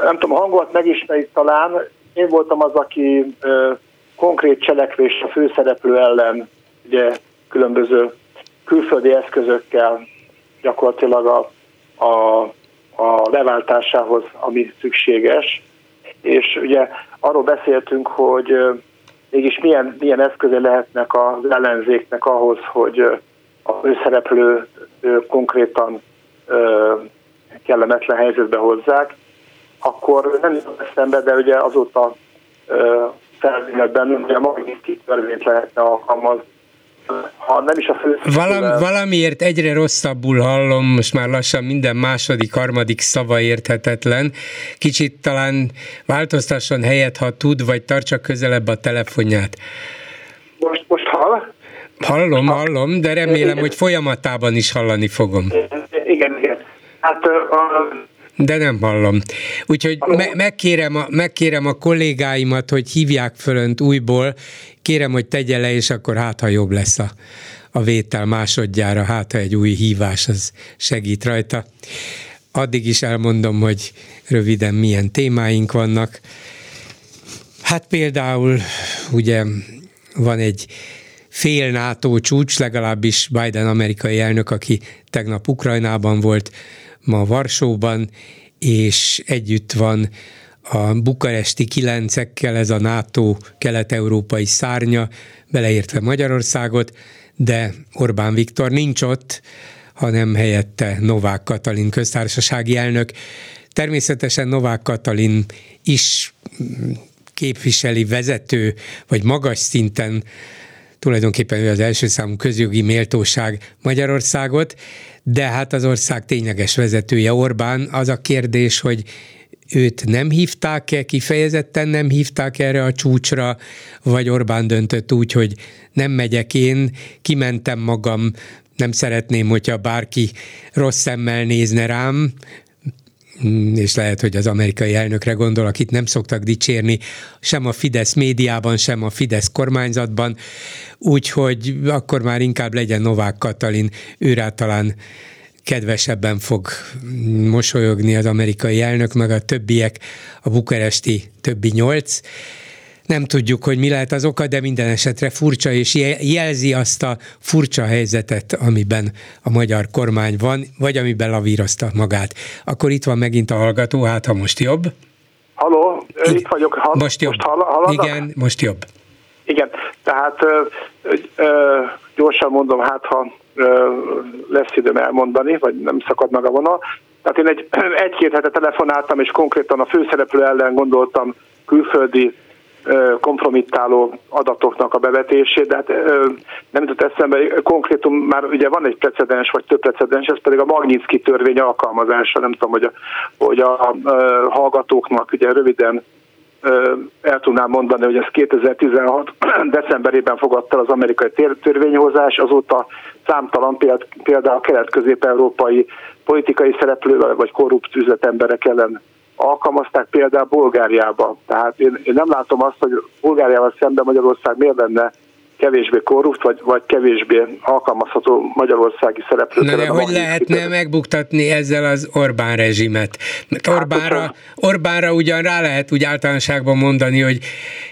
Nem tudom, a hangolat megismerik talán. Én voltam az, aki ö, konkrét cselekvés a főszereplő ellen ugye különböző külföldi eszközökkel gyakorlatilag a, a, a leváltásához, ami szükséges. És ugye arról beszéltünk, hogy mégis milyen, milyen eszköze lehetnek az ellenzéknek ahhoz, hogy a főszereplő konkrétan kellemetlen helyzetbe hozzák, akkor nem eszembe, de ugye azóta felvének bennünk, hogy a Magnitsky törvényt lehetne alkalmazni, ha nem is a fő... Valam, valamiért egyre rosszabbul hallom, most már lassan minden második, harmadik szava érthetetlen. Kicsit talán változtasson helyet, ha tud, vagy tartsa közelebb a telefonját. Most, most hall? Hallom, hallom, de remélem, hogy folyamatában is hallani fogom. Igen, igen. Hát a de nem hallom. Úgyhogy me- megkérem, a, megkérem a kollégáimat, hogy hívják fölönt újból, kérem, hogy tegye le, és akkor hát, ha jobb lesz a, a vétel másodjára, hát ha egy új hívás az segít rajta. Addig is elmondom, hogy röviden milyen témáink vannak. Hát például ugye van egy fél NATO csúcs, legalábbis Biden amerikai elnök, aki tegnap Ukrajnában volt, ma Varsóban, és együtt van a bukaresti kilencekkel, ez a NATO kelet-európai szárnya, beleértve Magyarországot, de Orbán Viktor nincs ott, hanem helyette Novák Katalin köztársasági elnök. Természetesen Novák Katalin is képviseli vezető, vagy magas szinten tulajdonképpen ő az első számú közjogi méltóság Magyarországot, de hát az ország tényleges vezetője Orbán. Az a kérdés, hogy őt nem hívták-e, kifejezetten nem hívták erre a csúcsra, vagy Orbán döntött úgy, hogy nem megyek én, kimentem magam, nem szeretném, hogyha bárki rossz szemmel nézne rám, és lehet, hogy az amerikai elnökre gondol, akit nem szoktak dicsérni, sem a Fidesz médiában, sem a Fidesz kormányzatban, úgyhogy akkor már inkább legyen Novák Katalin, őrá talán kedvesebben fog mosolyogni az amerikai elnök, meg a többiek, a bukaresti többi nyolc nem tudjuk, hogy mi lehet az oka, de minden esetre furcsa, és jelzi azt a furcsa helyzetet, amiben a magyar kormány van, vagy amiben lavírozta magát. Akkor itt van megint a hallgató, hát ha most jobb. Haló, itt vagyok. Hall, most jobb. Most hall, Igen, most jobb. Igen, tehát ö, ö, gyorsan mondom, hát ha ö, lesz időm elmondani, vagy nem szakad meg a vonal. Tehát én egy, egy-két hete telefonáltam, és konkrétan a főszereplő ellen gondoltam külföldi kompromittáló adatoknak a bevetését, de hát nem jutott eszembe, konkrétum már ugye van egy precedens, vagy több precedens, ez pedig a Magnitsky törvény alkalmazása, nem tudom, hogy a, hogy a, a hallgatóknak ugye röviden el tudnám mondani, hogy ez 2016. decemberében fogadta az amerikai törvényhozás, azóta számtalan például kelet-közép-európai politikai szereplővel vagy korrupt üzletemberek ellen alkalmazták például Bulgáriába. Tehát én, én nem látom azt, hogy Bulgáriával szemben Magyarország miért lenne kevésbé korrupt, vagy, vagy kevésbé alkalmazható magyarországi szereplő. Na de hogy lehetne megbuktatni ezzel az Orbán rezsimet? Mert hát, Orbánra, Orbánra ugyan rá lehet úgy általánosságban mondani, hogy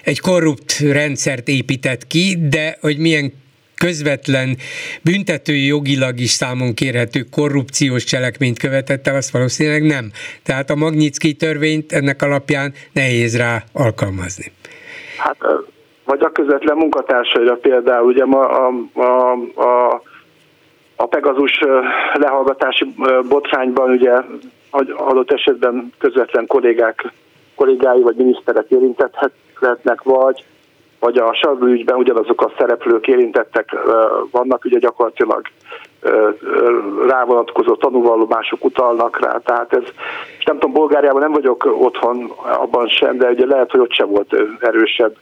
egy korrupt rendszert épített ki, de hogy milyen közvetlen büntetői jogilag is számon kérhető korrupciós cselekményt követett el, azt valószínűleg nem. Tehát a Magnitsky törvényt ennek alapján nehéz rá alkalmazni. Hát vagy a közvetlen munkatársaira például, ugye ma a, a, a a Pegazus lehallgatási botrányban ugye adott esetben közvetlen kollégák, kollégái vagy miniszterek érintethetnek, vagy vagy a Sargó ügyben ugyanazok a szereplők érintettek vannak, ugye gyakorlatilag rávonatkozó tanúvallomások utalnak rá, tehát ez, és nem tudom, Bulgáriában nem vagyok otthon abban sem, de ugye lehet, hogy ott sem volt erősebb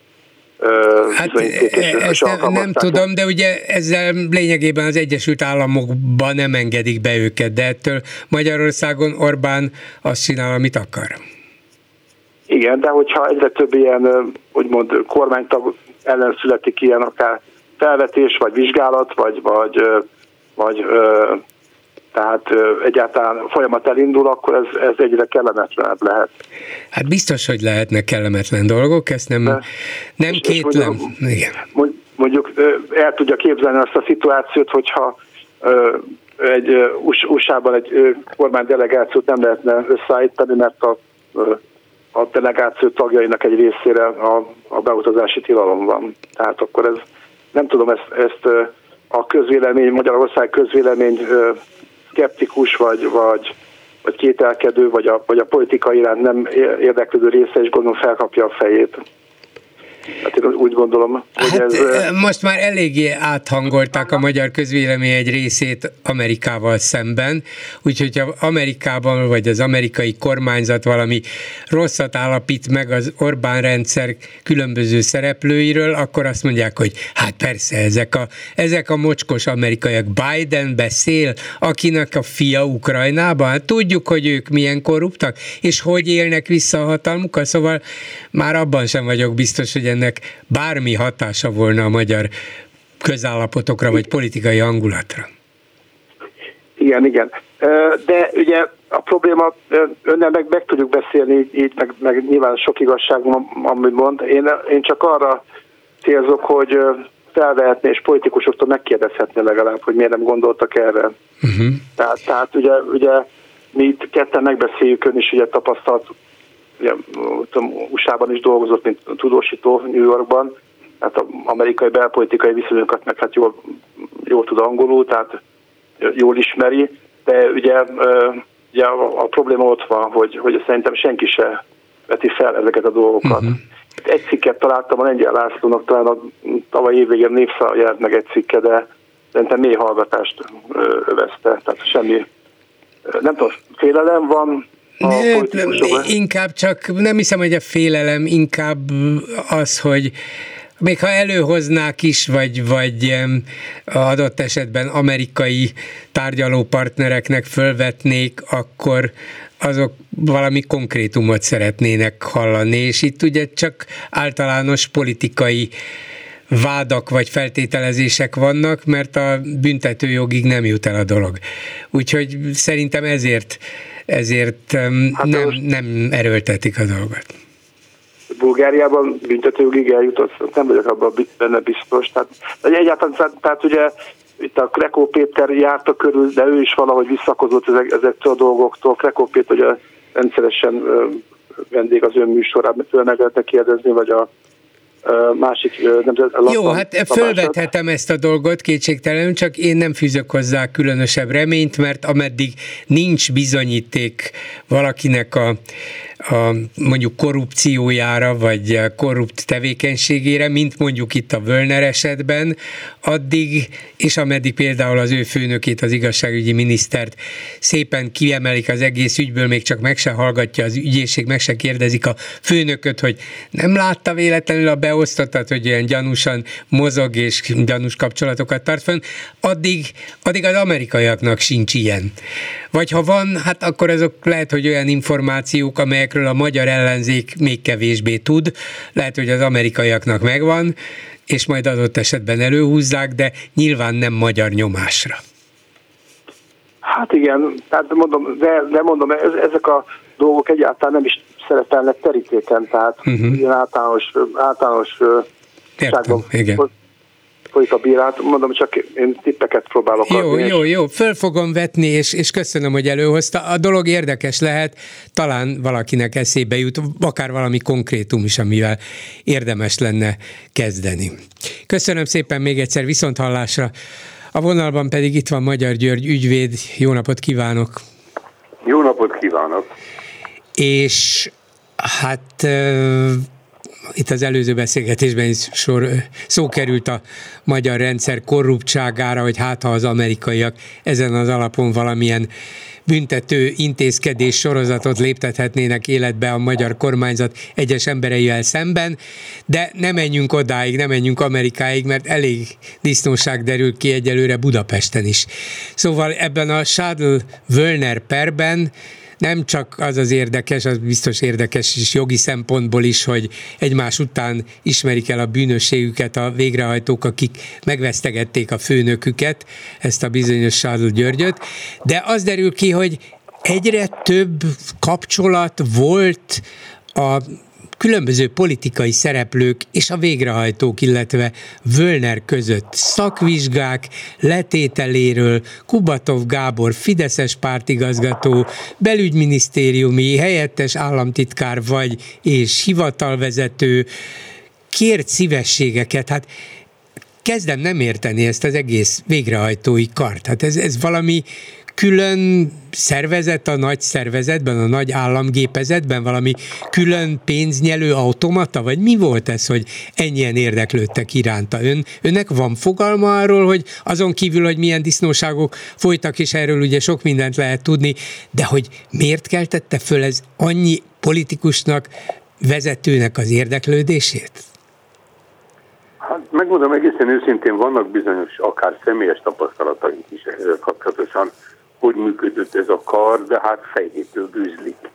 Hát ezt nem, nem tudom, de ugye ezzel lényegében az Egyesült Államokban nem engedik be őket, de ettől Magyarországon Orbán azt csinál, amit akar. Igen, de hogyha egyre több ilyen, úgymond kormánytag ellen születik ilyen akár felvetés, vagy vizsgálat, vagy, vagy, vagy tehát egyáltalán folyamat elindul, akkor ez, ez egyre kellemetlenebb lehet. Hát biztos, hogy lehetnek kellemetlen dolgok, ezt nem, De, nem kétlem. Mondjuk, Igen. mondjuk el tudja képzelni azt a szituációt, hogyha egy USA-ban egy kormánydelegációt nem lehetne összeállítani, mert a a delegáció tagjainak egy részére a, a beutazási tilalom van. Tehát akkor ez, nem tudom, ezt, ezt a közvélemény, Magyarország közvélemény szkeptikus vagy, vagy, vagy kételkedő, vagy a, vagy a politika iránt nem érdeklődő része is gondolom felkapja a fejét. Hát én úgy gondolom, hogy hát, ez... Most már eléggé áthangolták a magyar közvélemény egy részét Amerikával szemben, úgyhogy ha Amerikában vagy az amerikai kormányzat valami rosszat állapít meg az Orbán rendszer különböző szereplőiről, akkor azt mondják, hogy hát persze, ezek a, ezek a mocskos amerikaiak. Biden beszél, akinek a fia Ukrajnában, hát tudjuk, hogy ők milyen korruptak, és hogy élnek vissza a hatalmukkal, szóval már abban sem vagyok biztos, hogy ennek bármi hatása volna a magyar közállapotokra vagy politikai hangulatra. Igen, igen. De ugye a probléma, önnel meg, meg tudjuk beszélni így, meg, meg nyilván sok igazság, amit mond. Én, én csak arra célzok, hogy felvehetné és politikusoktól megkérdezhetné legalább, hogy miért nem gondoltak erre. Uh-huh. Tehát, tehát ugye, ugye mi itt ketten megbeszéljük, ön is ugye tapasztalt ugye, USA-ban is dolgozott, mint tudósító New Yorkban, tehát az amerikai belpolitikai viszonyokat meg hát jól, jól tud angolul, tehát jól ismeri, de ugye, ugye a, a probléma ott van, hogy, hogy szerintem senki se veti fel ezeket a dolgokat. Uh-huh. Egy cikket találtam a Lengyel Lászlónak, talán a tavaly évvégén népszal jelent meg egy cikke, de szerintem mély hallgatást övezte, tehát semmi, nem tudom, félelem van, ne, inkább csak, nem hiszem, hogy a félelem, inkább az, hogy még ha előhoznák is, vagy, vagy adott esetben amerikai tárgyalópartnereknek fölvetnék, akkor azok valami konkrétumot szeretnének hallani, és itt ugye csak általános politikai vádak vagy feltételezések vannak, mert a büntetőjogig nem jut el a dolog. Úgyhogy szerintem ezért ezért hát nem, nem erőltetik a dolgot. Bulgáriában büntetőjogig eljutott, nem vagyok abban benne biztos. Tehát, egyáltalán, tehát, tehát ugye itt a Krekó Péter járta körül, de ő is valahogy visszakozott ezek, ezektől a dolgoktól. Krekó Péter ugye rendszeresen vendég az ön műsorában, föl meg lehetne kérdezni, vagy a másik nemzet. Jó, hát fölvethetem ezt a dolgot kétségtelenül, csak én nem fűzök hozzá különösebb reményt, mert ameddig nincs bizonyíték valakinek a a mondjuk korrupciójára, vagy korrupt tevékenységére, mint mondjuk itt a Völner esetben, addig, és ameddig például az ő főnökét, az igazságügyi minisztert szépen kiemelik az egész ügyből, még csak meg se hallgatja az ügyészség, meg se kérdezik a főnököt, hogy nem látta véletlenül a beosztottat, hogy olyan gyanúsan mozog és gyanús kapcsolatokat tart fönn, addig, addig az amerikaiaknak sincs ilyen. Vagy ha van, hát akkor azok lehet, hogy olyan információk, amelyekről a magyar ellenzék még kevésbé tud, lehet, hogy az amerikaiaknak megvan, és majd adott esetben előhúzzák, de nyilván nem magyar nyomásra. Hát igen, tehát mondom, de, de mondom, ez, ezek a dolgok egyáltalán nem is szerepelnek terítéken, tehát uh-huh. ilyen általános, általános Értem, igen folyik a bírát, mondom, csak én tippeket próbálok Jó, adni. jó, jó, föl fogom vetni, és, és köszönöm, hogy előhozta. A dolog érdekes lehet, talán valakinek eszébe jut, akár valami konkrétum is, amivel érdemes lenne kezdeni. Köszönöm szépen még egyszer, viszont hallásra. A vonalban pedig itt van Magyar György ügyvéd. Jó napot kívánok! Jó napot kívánok! És hát itt az előző beszélgetésben is sor, szó került a magyar rendszer korruptságára, hogy hát ha az amerikaiak ezen az alapon valamilyen büntető intézkedés sorozatot léptethetnének életbe a magyar kormányzat egyes embereivel szemben, de nem menjünk odáig, nem menjünk Amerikáig, mert elég disznóság derül ki egyelőre Budapesten is. Szóval ebben a Schadl-Wölner perben nem csak az az érdekes, az biztos érdekes is jogi szempontból is, hogy egymás után ismerik el a bűnösségüket a végrehajtók, akik megvesztegették a főnöküket, ezt a bizonyos Sádl Györgyöt, de az derül ki, hogy egyre több kapcsolat volt a különböző politikai szereplők és a végrehajtók, illetve Völner között szakvizsgák letételéről Kubatov Gábor, Fideszes pártigazgató, belügyminisztériumi helyettes államtitkár vagy és hivatalvezető kért szívességeket. Hát kezdem nem érteni ezt az egész végrehajtói kart. Hát ez, ez valami külön szervezet a nagy szervezetben, a nagy államgépezetben, valami külön pénznyelő automata, vagy mi volt ez, hogy ennyien érdeklődtek iránta? Ön, önnek van fogalma arról, hogy azon kívül, hogy milyen disznóságok folytak, és erről ugye sok mindent lehet tudni, de hogy miért keltette föl ez annyi politikusnak, vezetőnek az érdeklődését? Hát megmondom egészen őszintén, vannak bizonyos akár személyes tapasztalataink is ezzel kapcsolatosan hogy működött ez a kar, de hát fejétől bűzlik.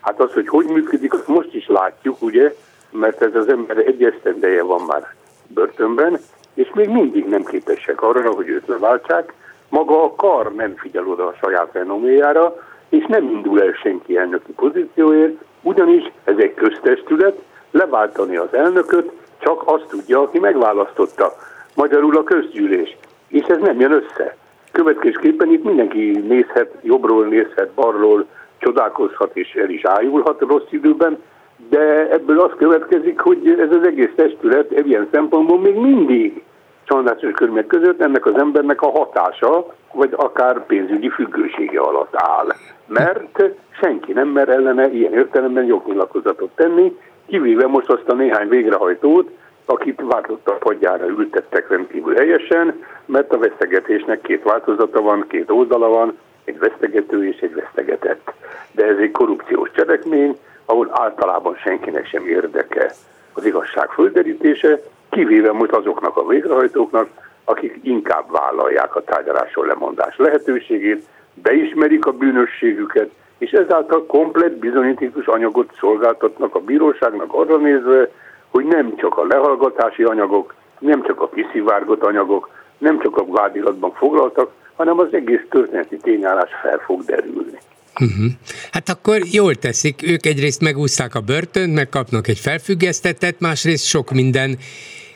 Hát az, hogy hogy működik, azt most is látjuk, ugye, mert ez az ember egy esztendeje van már börtönben, és még mindig nem képesek arra, hogy őt leváltsák. Maga a kar nem figyel oda a saját renoméjára, és nem indul el senki elnöki pozícióért, ugyanis ez egy köztestület, leváltani az elnököt csak azt tudja, aki megválasztotta. Magyarul a közgyűlés. És ez nem jön össze. Következésképpen itt mindenki nézhet, jobbról nézhet, balról, csodálkozhat és el is ájulhat rossz időben, de ebből az következik, hogy ez az egész testület ilyen szempontból még mindig családásos körülmények között ennek az embernek a hatása, vagy akár pénzügyi függősége alatt áll. Mert senki nem mer ellene ilyen értelemben jognyilatkozatot tenni, kivéve most azt a néhány végrehajtót, akit vádlottak padjára ültettek rendkívül helyesen, mert a vesztegetésnek két változata van, két oldala van, egy vesztegető és egy vesztegetett. De ez egy korrupciós cselekmény, ahol általában senkinek sem érdeke az igazság földerítése, kivéve most azoknak a végrehajtóknak, akik inkább vállalják a tárgyalásról lemondás lehetőségét, beismerik a bűnösségüket, és ezáltal komplet bizonyítékos anyagot szolgáltatnak a bíróságnak arra nézve, hogy nem csak a lehallgatási anyagok, nem csak a kiszivárgott anyagok, nem csak a vádiratban foglaltak, hanem az egész történeti tényállás fel fog derülni. Uh-huh. Hát akkor jól teszik, ők egyrészt megúszták a börtönt, megkapnak egy felfüggesztetet, másrészt sok minden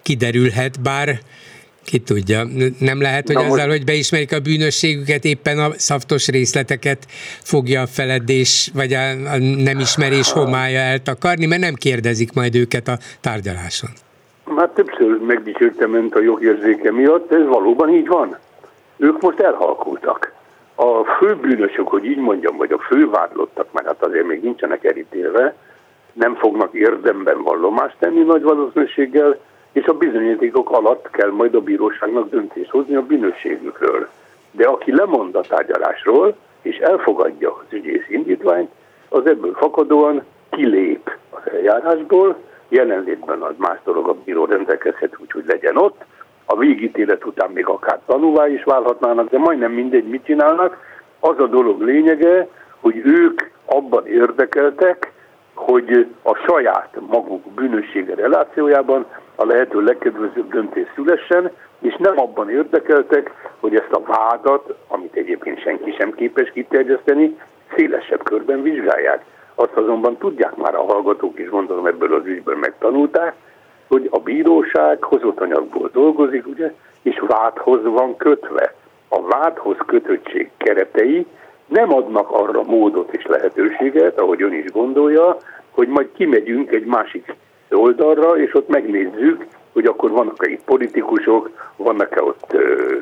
kiderülhet, bár ki tudja, nem lehet, hogy Na azzal, most... hogy beismerik a bűnösségüket, éppen a szaftos részleteket fogja a feledés, vagy a, a nem ismerés homája eltakarni, mert nem kérdezik majd őket a tárgyaláson. Már többször megdicsőrtem önt a jogérzéke miatt, ez valóban így van. Ők most elhalkultak. A főbűnösök, hogy így mondjam, vagy a fővádlottak, mert hát azért még nincsenek elítélve, nem fognak érdemben vallomást tenni nagy valószínűséggel, és a bizonyítékok alatt kell majd a bíróságnak döntést hozni a bűnösségükről. De aki lemond a tárgyalásról, és elfogadja az ügyész indítványt, az ebből fakadóan kilép az eljárásból, jelenlétben az más dolog a bíró rendelkezhet úgy, legyen ott, a végítélet után még akár tanúvá is válhatnának, de majdnem mindegy, mit csinálnak. Az a dolog lényege, hogy ők abban érdekeltek, hogy a saját maguk bűnössége relációjában a lehető legkedvezőbb döntés szülessen, és nem abban érdekeltek, hogy ezt a vádat, amit egyébként senki sem képes kiterjeszteni, szélesebb körben vizsgálják. Azt azonban tudják már a hallgatók is, gondolom ebből az ügyből megtanulták, hogy a bíróság hozott anyagból dolgozik, ugye, és vádhoz van kötve. A vádhoz kötöttség keretei nem adnak arra módot és lehetőséget, ahogy ön is gondolja, hogy majd kimegyünk egy másik oldalra, és ott megnézzük, hogy akkor vannak-e itt politikusok, vannak-e ott ö,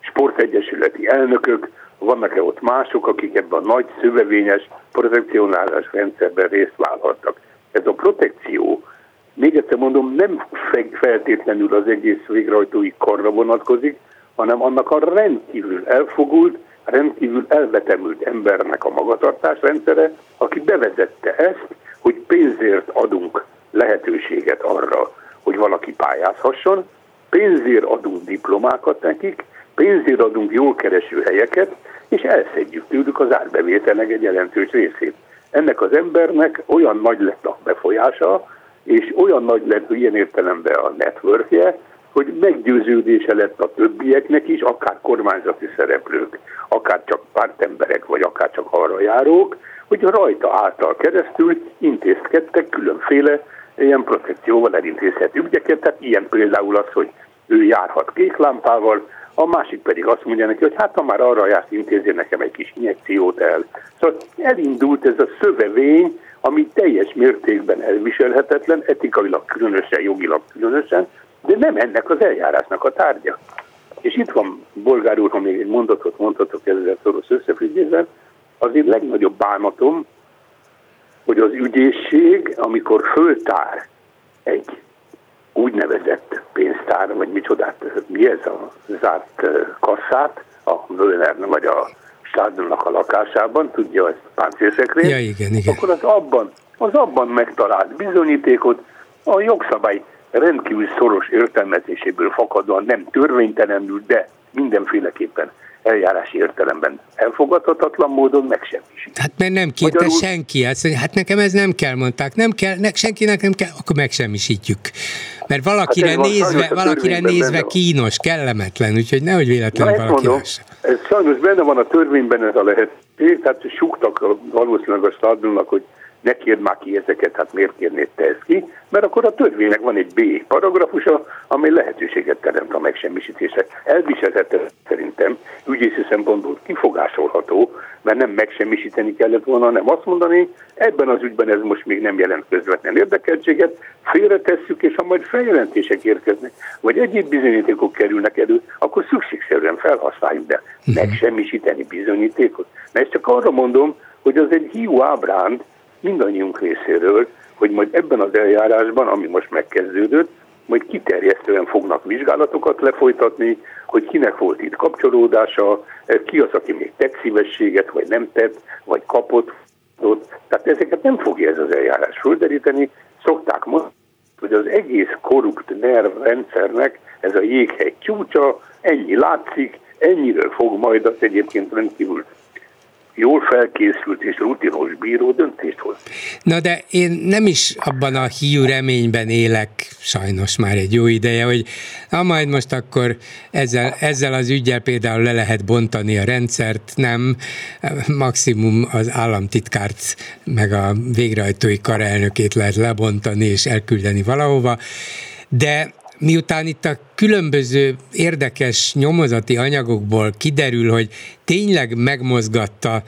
sportegyesületi elnökök, vannak-e ott mások, akik ebben a nagy szövevényes protekcionális rendszerben részt vállaltak. Ez a protekció, még egyszer mondom, nem feltétlenül az egész végrehajtói karra vonatkozik, hanem annak a rendkívül elfogult, rendkívül elvetemült embernek a magatartás rendszere, aki bevezette ezt, hogy pénzért adunk lehetőséget arra, hogy valaki pályázhasson, pénzért adunk diplomákat nekik, pénzért adunk jól kereső helyeket, és elszedjük tőlük az árbevételnek egy jelentős részét. Ennek az embernek olyan nagy lett a befolyása, és olyan nagy lett ilyen értelemben a networkje, hogy meggyőződése lett a többieknek is, akár kormányzati szereplők, akár csak pártemberek, vagy akár csak arra járók, hogy rajta által keresztül intézkedtek különféle ilyen protekcióval elintézhető ügyeket, tehát ilyen például az, hogy ő járhat kék lámpával, a másik pedig azt mondja neki, hogy hát ha már arra járt, intézi nekem egy kis injekciót el. Szóval elindult ez a szövevény, ami teljes mértékben elviselhetetlen, etikailag különösen, jogilag különösen, de nem ennek az eljárásnak a tárgya. És itt van, Bolgár úr, ha még egy mondatot mondhatok ezzel szoros összefüggésben, az én legnagyobb bánatom, hogy az ügyészség, amikor föltár egy úgynevezett pénztár, vagy micsodát, mi ez a zárt kasszát, a Völner vagy a Stadionnak a lakásában, tudja ezt páncélszekrén, ja, igen, igen. akkor az abban, az abban megtalált bizonyítékot a jogszabály rendkívül szoros értelmezéséből fakadóan nem törvénytelenül, de mindenféleképpen eljárási értelemben elfogadhatatlan módon megsemmisít. Hát mert nem kérte Magyarul... senki, azt mondja, hát nekem ez nem kell, mondták, nem kell, ne, senkinek nem kell, akkor megsemmisítjük. Mert valakire hát nézve, valakire nézve kínos, kellemetlen, úgyhogy nehogy véletlenül valaki mondom, Ez sajnos benne van a törvényben ez a lehetőség, tehát suktak valószínűleg a stadionnak, hogy ne kérd már ki ezeket, hát miért kérnéd te ezt ki, mert akkor a törvénynek van egy B paragrafusa, amely lehetőséget teremt a megsemmisítésre. Elviselhető szerintem ügyészi szempontból kifogásolható, mert nem megsemmisíteni kellett volna, hanem azt mondani, ebben az ügyben ez most még nem jelent közvetlen érdekeltséget, félretesszük, és ha majd feljelentések érkeznek, vagy egyéb bizonyítékok kerülnek elő, akkor szükségszerűen felhasználjuk, de mhm. megsemmisíteni bizonyítékot. Mert ezt csak arra mondom, hogy az egy hiú ábránd, mindannyiunk részéről, hogy majd ebben az eljárásban, ami most megkezdődött, majd kiterjesztően fognak vizsgálatokat lefolytatni, hogy kinek volt itt kapcsolódása, ki az, aki még tett szívességet, vagy nem tett, vagy kapott. Tehát ezeket nem fogja ez az eljárás földeríteni. Szokták mondani, hogy az egész korrupt nervrendszernek ez a jéghegy csúcsa, ennyi látszik, ennyiről fog majd az egyébként rendkívül jól felkészült és rutinos bíró döntést hoz. Na de én nem is abban a hiú reményben élek, sajnos már egy jó ideje, hogy na majd most akkor ezzel, ezzel az ügyel például le lehet bontani a rendszert, nem, maximum az államtitkárt meg a végrehajtói karelnökét lehet lebontani és elküldeni valahova, de miután itt a különböző érdekes nyomozati anyagokból kiderül, hogy tényleg megmozgatta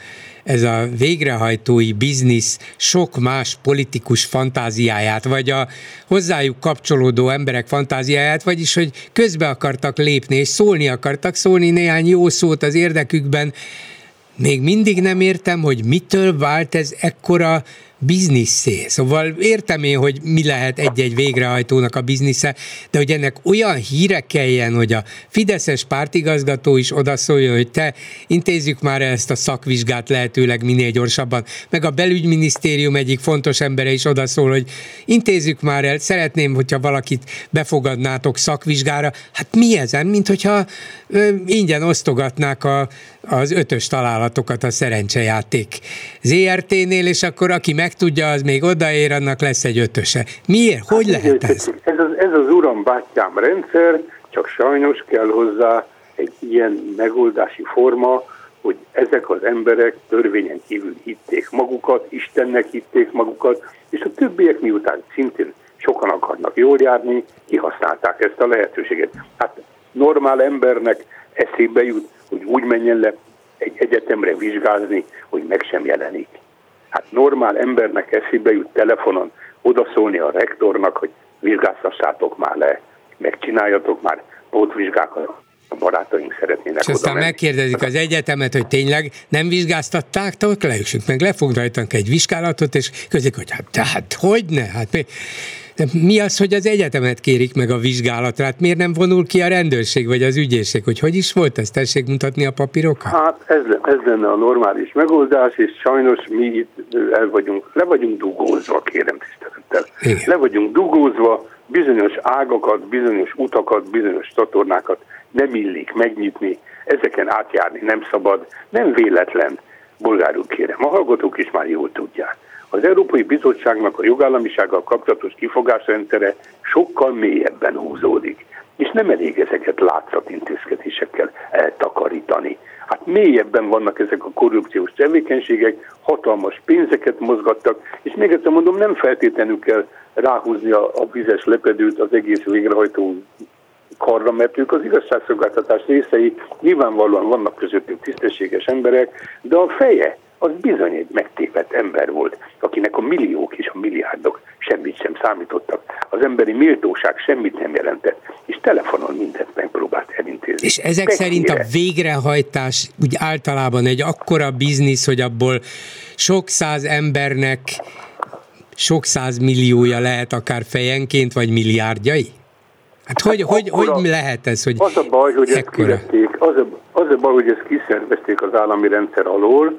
ez a végrehajtói biznisz sok más politikus fantáziáját, vagy a hozzájuk kapcsolódó emberek fantáziáját, vagyis, hogy közbe akartak lépni, és szólni akartak, szólni néhány jó szót az érdekükben. Még mindig nem értem, hogy mitől vált ez ekkora bizniszé. Szóval értem én, hogy mi lehet egy-egy végrehajtónak a biznisze, de hogy ennek olyan híre kelljen, hogy a Fideszes pártigazgató is odaszólja, hogy te intézzük már ezt a szakvizsgát lehetőleg minél gyorsabban, meg a belügyminisztérium egyik fontos embere is odaszól, hogy intézzük már el, szeretném, hogyha valakit befogadnátok szakvizsgára. Hát mi ezen, mint hogyha ö, ingyen osztogatnák a, az ötös találatokat a szerencsejáték ZRT-nél, és akkor aki meg tudja, az még odaér, annak lesz egy ötöse. Miért? Hogy hát, lehet ez? Ez az, ez az uram bátyám rendszer, csak sajnos kell hozzá egy ilyen megoldási forma, hogy ezek az emberek törvényen kívül hitték magukat, Istennek hitték magukat, és a többiek miután szintén sokan akarnak jól járni, kihasználták ezt a lehetőséget. Hát normál embernek eszébe jut, hogy úgy menjen le egy egyetemre vizsgázni, hogy meg sem jelenik. Hát normál embernek eszébe jut telefonon odaszólni a rektornak, hogy vizsgáztassátok már le, megcsináljatok már pótvizsgákat barátaink szeretnének És aztán menni. megkérdezik az egyetemet, hogy tényleg nem vizsgáztatták, ott leüssük meg, le fog rajtunk egy vizsgálatot, és közlik, hogy hát, tehát hogy ne? Hát mi, mi az, hogy az egyetemet kérik meg a vizsgálatra? Hát miért nem vonul ki a rendőrség vagy az ügyészség? Hogy hogy is volt ezt? Tessék mutatni a papírokat? Hát ez, ez lenne a normális megoldás, és sajnos mi itt el vagyunk, le vagyunk dugózva, kérem tisztelettel. Igen. Le vagyunk dugózva, bizonyos ágakat, bizonyos utakat, bizonyos csatornákat nem illik megnyitni, ezeken átjárni nem szabad, nem véletlen, bolgárul kérem, a hallgatók is már jól tudják. Az Európai Bizottságnak a jogállamisággal kapcsolatos kifogásrendszere sokkal mélyebben húzódik, és nem elég ezeket látszatintézkedésekkel eltakarítani. Hát mélyebben vannak ezek a korrupciós tevékenységek, hatalmas pénzeket mozgattak, és még egyszer mondom, nem feltétlenül kell ráhúzni a, a vizes lepedőt az egész végrehajtó karra, mert ők az igazságszolgáltatás részei, nyilvánvalóan vannak közöttük tisztességes emberek, de a feje az bizony egy megtépett ember volt, akinek a milliók és a milliárdok semmit sem számítottak. Az emberi méltóság semmit nem jelentett, és telefonon mindent megpróbált elintézni. És ezek Tekére. szerint a végrehajtás úgy általában egy akkora biznisz, hogy abból sok száz embernek sok száz milliója lehet akár fejenként, vagy milliárdjai? Hát hogy, hogy, akkora- hogy lehet ez, hogy Az a baj, hogy ezt ekkora? kivették, az a, az a baj, hogy ezt kiszervezték az állami rendszer alól.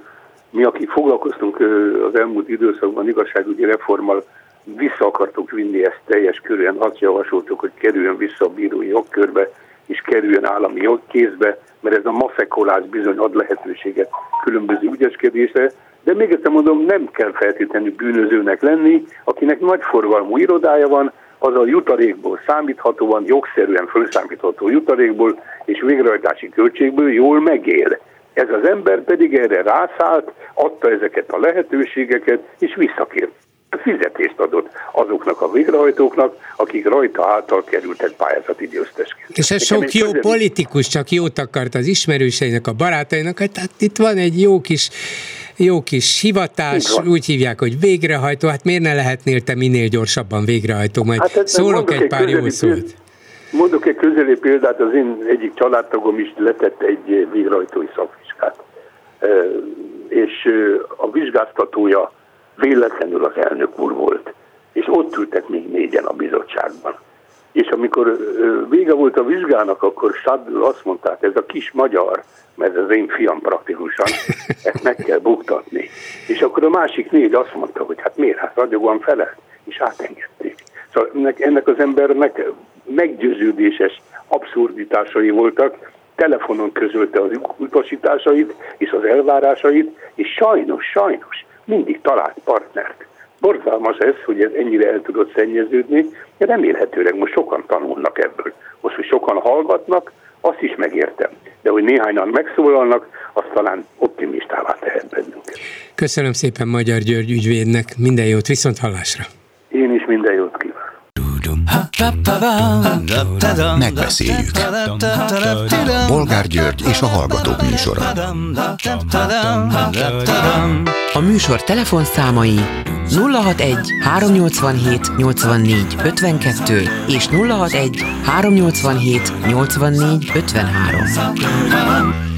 Mi, akik foglalkoztunk az elmúlt időszakban igazságügyi reformmal, vissza akartuk vinni ezt teljes körűen, azt javasoltuk, hogy kerüljön vissza a bírói jogkörbe, és kerüljön állami jogkézbe, mert ez a mafekolás bizony ad lehetőséget különböző ügyeskedésre, de még egyszer mondom, nem kell feltétlenül bűnözőnek lenni, akinek nagy forgalmú irodája van, az a jutalékból számíthatóan, jogszerűen felszámítható jutalékból és végrehajtási költségből jól megél. Ez az ember pedig erre rászállt, adta ezeket a lehetőségeket, és visszakért. Fizetést adott azoknak a végrehajtóknak, akik rajta által kerültek pályázati győztesként. És ez Nekem sok egy jó közeli- politikus csak jót akart az ismerőseinek, a barátainak, hát, hát itt van egy jó kis jó kis hivatás, úgy hívják, hogy végrehajtó, hát miért ne lehetnél te minél gyorsabban végrehajtó, majd hát, Hát, szólok mondok egy pár jó szót. Mondok egy közeli példát, az én egyik családtagom is letett egy végrehajtói szakvizsgát. Ö, És a vizsgáztatója véletlenül az elnök úr volt. És ott ültek még négyen a bizottságban. És amikor vége volt a vizsgának, akkor Sadl azt mondta, hát ez a kis magyar, mert ez az én fiam praktikusan, ezt meg kell buktatni. És akkor a másik négy azt mondta, hogy hát miért, hát ragyogóan felelt, és átengedték. Szóval ennek, ennek az embernek meggyőződéses abszurditásai voltak, telefonon közölte az utasításait és az elvárásait, és sajnos, sajnos mindig talált partnert. Borzalmas ez, hogy ez ennyire el tudott szennyeződni, de remélhetőleg most sokan tanulnak ebből. Most, hogy sokan hallgatnak, azt is megértem. De hogy néhányan megszólalnak, az talán optimistává tehet bennünket. Köszönöm szépen Magyar György ügyvédnek, minden jót, viszont hallásra. Én is minden jót kívánok. Megbeszéljük. Bolgár György és a Hallgatók műsora. A műsor telefonszámai 061 387 84 52 és 061 387 84 53.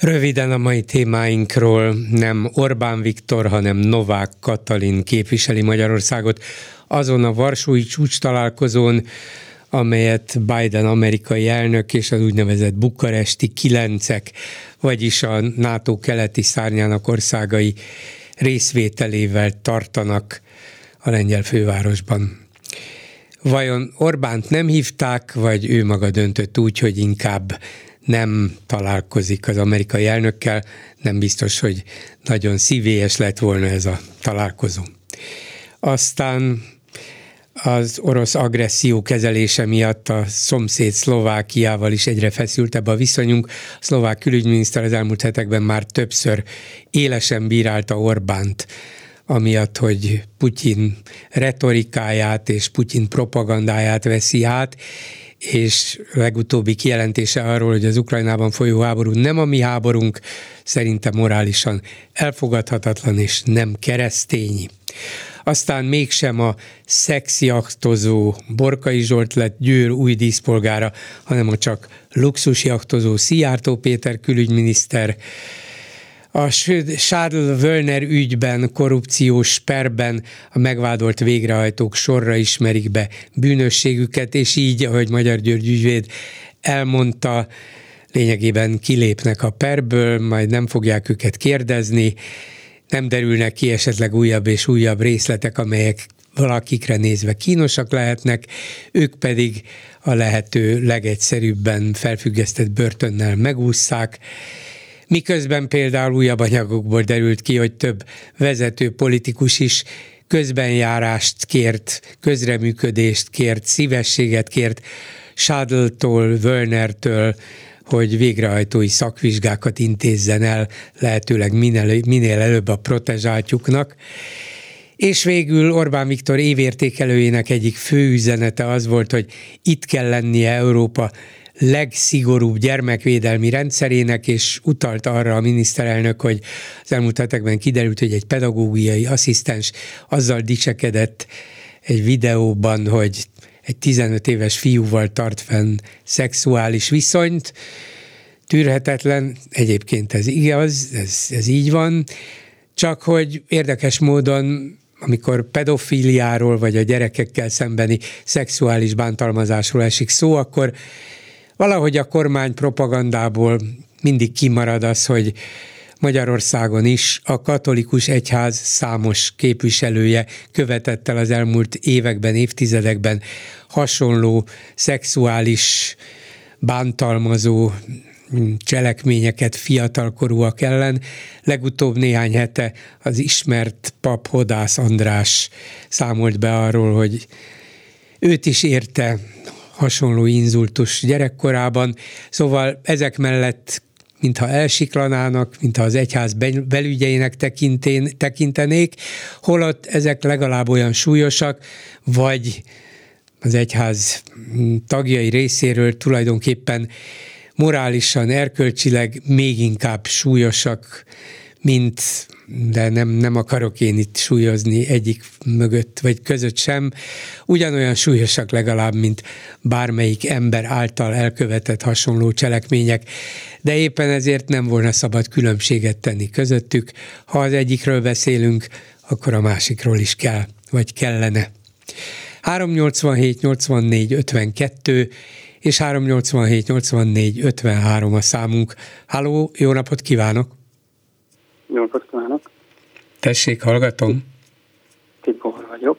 Röviden a mai témáinkról nem Orbán Viktor, hanem Novák Katalin képviseli Magyarországot azon a Varsói csúcs találkozón, amelyet Biden amerikai elnök és az úgynevezett bukaresti kilencek, vagyis a NATO keleti szárnyának országai részvételével tartanak a lengyel fővárosban. Vajon Orbánt nem hívták, vagy ő maga döntött úgy, hogy inkább nem találkozik az amerikai elnökkel, nem biztos, hogy nagyon szívélyes lett volna ez a találkozó. Aztán az orosz agresszió kezelése miatt a szomszéd Szlovákiával is egyre feszültebb a viszonyunk. A szlovák külügyminiszter az elmúlt hetekben már többször élesen bírálta Orbánt, amiatt, hogy Putyin retorikáját és Putyin propagandáját veszi át, és legutóbbi kijelentése arról, hogy az Ukrajnában folyó háború nem a mi háborunk, szerintem morálisan elfogadhatatlan és nem keresztényi. Aztán mégsem a szexjachtozó Borkai Zsolt lett Győr új díszpolgára, hanem a csak luxusjachtozó Szijjártó Péter külügyminiszter, a Schadl Wölner ügyben, korrupciós perben a megvádolt végrehajtók sorra ismerik be bűnösségüket, és így, ahogy Magyar György ügyvéd elmondta, lényegében kilépnek a perből, majd nem fogják őket kérdezni, nem derülnek ki esetleg újabb és újabb részletek, amelyek valakikre nézve kínosak lehetnek, ők pedig a lehető legegyszerűbben felfüggesztett börtönnel megúszszák, miközben például újabb anyagokból derült ki, hogy több vezető politikus is közbenjárást kért, közreműködést kért, szívességet kért Sadl-tól, Wörnertől, hogy végrehajtói szakvizsgákat intézzen el lehetőleg minél, minél előbb a protezsáltjuknak. És végül Orbán Viktor évértékelőjének egyik fő üzenete az volt, hogy itt kell lennie Európa legszigorúbb gyermekvédelmi rendszerének, és utalt arra a miniszterelnök, hogy az elmúlt hetekben kiderült, hogy egy pedagógiai asszisztens azzal dicsekedett egy videóban, hogy egy 15 éves fiúval tart fenn szexuális viszonyt, tűrhetetlen, egyébként ez igaz, ez, ez így van, csak hogy érdekes módon amikor pedofíliáról vagy a gyerekekkel szembeni szexuális bántalmazásról esik szó, akkor valahogy a kormány propagandából mindig kimarad az, hogy Magyarországon is a katolikus egyház számos képviselője követett el az elmúlt években, évtizedekben hasonló szexuális bántalmazó cselekményeket fiatalkorúak ellen. Legutóbb néhány hete az ismert pap Hodász András számolt be arról, hogy őt is érte hasonló inzultus gyerekkorában, szóval ezek mellett mintha elsiklanának, mintha az egyház belügyeinek tekintén, tekintenék, holott ezek legalább olyan súlyosak, vagy az egyház tagjai részéről tulajdonképpen morálisan, erkölcsileg még inkább súlyosak, mint de nem, nem akarok én itt súlyozni egyik mögött vagy között sem, ugyanolyan súlyosak legalább, mint bármelyik ember által elkövetett hasonló cselekmények, de éppen ezért nem volna szabad különbséget tenni közöttük. Ha az egyikről beszélünk, akkor a másikról is kell, vagy kellene. 387 84 52 és 387 84 53 a számunk. Háló, jó napot kívánok! Jó napot! Tessék, hallgatom. Tibor vagyok.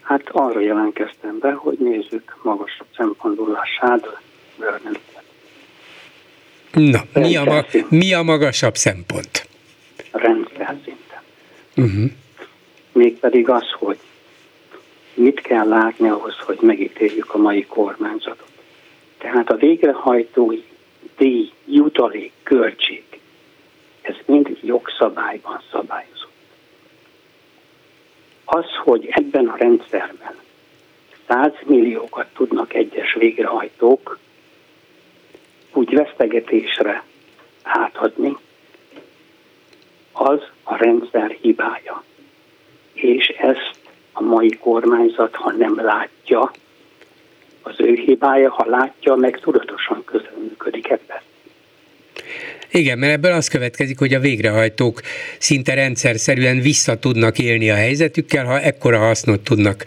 Hát arra jelentkeztem be, hogy nézzük magasabb szempontból a sádl Na, mi a, ma, mi a magasabb szempont? Rendszer szinten. Uh-huh. Mégpedig az, hogy mit kell látni ahhoz, hogy megítéljük a mai kormányzatot. Tehát a végrehajtói díj, jutalék, költség ez mind jogszabályban szabályozott. Az, hogy ebben a rendszerben 100 milliókat tudnak egyes végrehajtók úgy vesztegetésre átadni, az a rendszer hibája. És ezt a mai kormányzat, ha nem látja, az ő hibája, ha látja, meg tudatosan közreműködik ebben. Igen, mert ebből az következik, hogy a végrehajtók szinte rendszer szerűen vissza tudnak élni a helyzetükkel, ha ekkora hasznot tudnak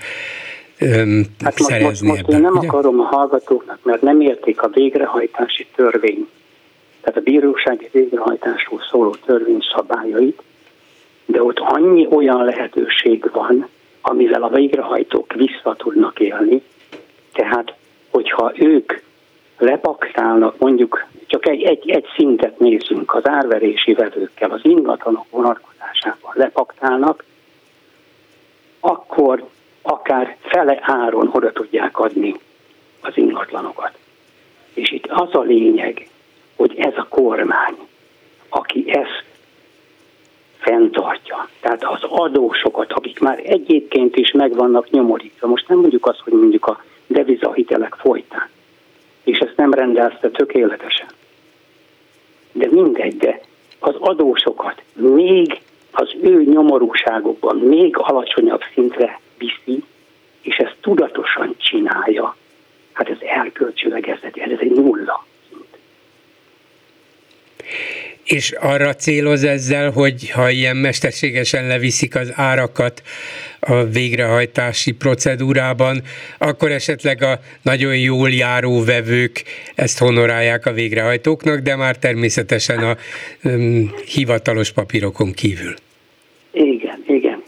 öm, hát most, szerezni most, most én nem ugye? akarom a hallgatóknak, mert nem érték a végrehajtási törvény, tehát a bírósági végrehajtásról szóló törvény szabályait, de ott annyi olyan lehetőség van, amivel a végrehajtók vissza tudnak élni, tehát hogyha ők lepaktálnak, mondjuk csak egy, egy, egy szintet nézzünk, az árverési vevőkkel, az ingatlanok vonatkozásában lepaktálnak, akkor akár fele áron oda tudják adni az ingatlanokat. És itt az a lényeg, hogy ez a kormány, aki ezt fenntartja, tehát az adósokat, akik már egyébként is meg vannak nyomorítva, most nem mondjuk azt, hogy mondjuk a devizahitelek folytán, és ezt nem rendelzte tökéletesen. De mindegy, de az adósokat még az ő nyomorúságokban még alacsonyabb szintre viszi, és ezt tudatosan csinálja, hát ez erkölcsileg ez, ez egy nulla és arra céloz ezzel, hogy ha ilyen mesterségesen leviszik az árakat a végrehajtási procedúrában, akkor esetleg a nagyon jól járó vevők ezt honorálják a végrehajtóknak, de már természetesen a um, hivatalos papírokon kívül. Igen, igen.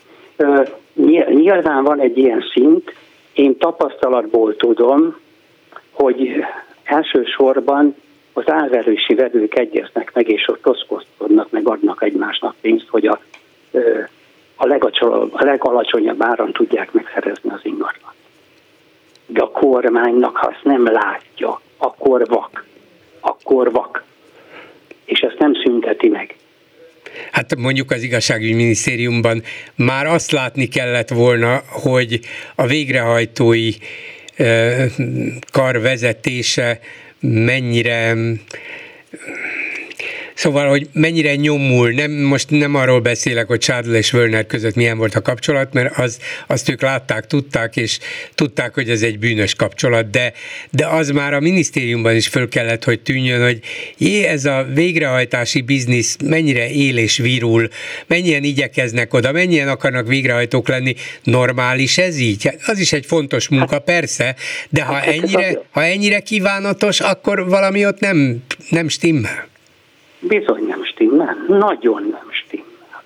Nyilván van egy ilyen szint, én tapasztalatból tudom, hogy elsősorban az árverősi vevők egyeznek meg, és ott oszkozkodnak, meg adnak egymásnak pénzt, hogy a, a, a legalacsonyabb áron tudják megszerezni az ingatlan. De a kormánynak, ha azt nem látja, akkor vak. Akkor vak. És ezt nem szünteti meg. Hát mondjuk az igazságügyminisztériumban már azt látni kellett volna, hogy a végrehajtói kar vezetése mennyire Szóval, hogy mennyire nyomul, nem, most nem arról beszélek, hogy Csádl és Völner között milyen volt a kapcsolat, mert az, azt ők látták, tudták, és tudták, hogy ez egy bűnös kapcsolat, de, de az már a minisztériumban is föl kellett, hogy tűnjön, hogy jé, ez a végrehajtási biznisz mennyire él és virul, mennyien igyekeznek oda, mennyien akarnak végrehajtók lenni, normális ez így? Hát az is egy fontos munka, persze, de ha hát ennyire, ha ennyire kívánatos, akkor valami ott nem, nem stimmel. Bizony nem stimmel, nagyon nem stimmel.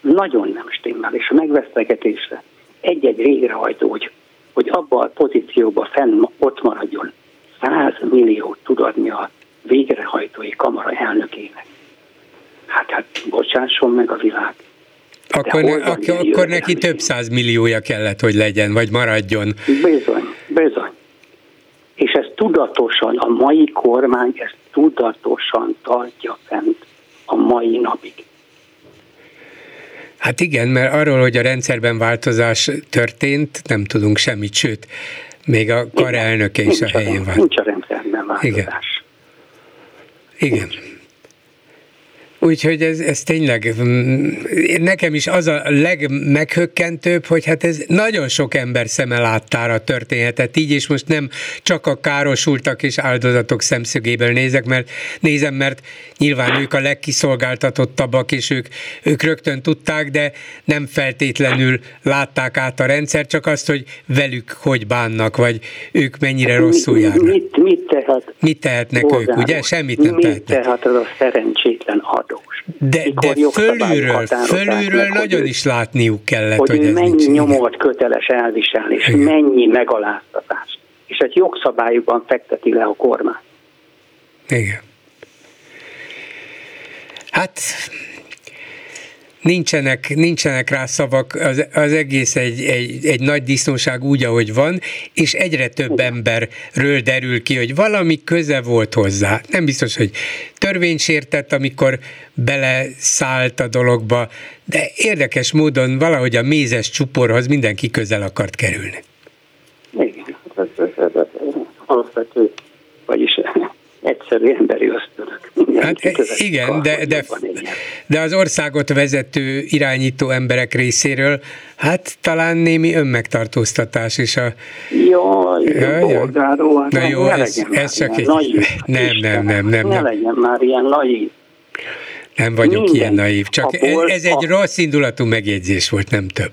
Nagyon nem stimmel, és a megvesztegetésre egy-egy végrehajtó, hogy, hogy abban a pozícióban fenn ott maradjon, 100 milliót tud adni a végrehajtói kamara elnökének. Hát, hát bocsásson meg a világ. Akkor, ne, akkor, akkor neki több száz milliója kellett, hogy legyen, vagy maradjon. Bizony, bizony. És ez tudatosan, a mai kormány ezt tudatosan tartja fent a mai napig. Hát igen, mert arról, hogy a rendszerben változás történt, nem tudunk semmit, sőt, még a karelnöke is a helyén van. Nincs a rendszerben változás. Igen. Igen. Úgyhogy ez, ez tényleg, mm, nekem is az a legmeghökkentőbb, hogy hát ez nagyon sok ember szeme láttára történhetett így, és most nem csak a károsultak és áldozatok szemszögéből nézek, mert nézem, mert nyilván ők a legkiszolgáltatottabbak, és ők, ők rögtön tudták, de nem feltétlenül látták át a rendszer, csak azt, hogy velük hogy bánnak, vagy ők mennyire rosszul járnak. Mit, mit, tehet? Mit tehetnek ők, ugye? Semmit nem mit tehetnek. tehet az a szerencsétlen adó? De, de fölülről, fölülről meg, nagyon is látniuk kellett, hogy, hogy ez mennyi nincs, nyomort köteles elviselni, és igen. mennyi megaláztatás. És egy jogszabályukban fekteti le a kormány. Igen. Hát nincsenek, nincsenek rá szavak, az, az egész egy, egy, egy nagy disznóság úgy, ahogy van, és egyre több emberről derül ki, hogy valami köze volt hozzá. Nem biztos, hogy törvénysértett, amikor beleszállt a dologba, de érdekes módon valahogy a mézes csuporhoz mindenki közel akart kerülni. Igen, ez, ez, ez, ez alapvető, vagyis egyszerű emberi ösztönök. Hát igen, de, de, de az országot vezető, irányító emberek részéről, hát talán némi önmegtartóztatás is a... Jaj, ja, ja. Na jó, ez, ez csak egy... Nem, nem, nem, nem, nem. Ne legyen már ilyen naív. Nem vagyok Minden. ilyen naív, csak ez, ez egy a, rossz indulatú megjegyzés volt, nem több.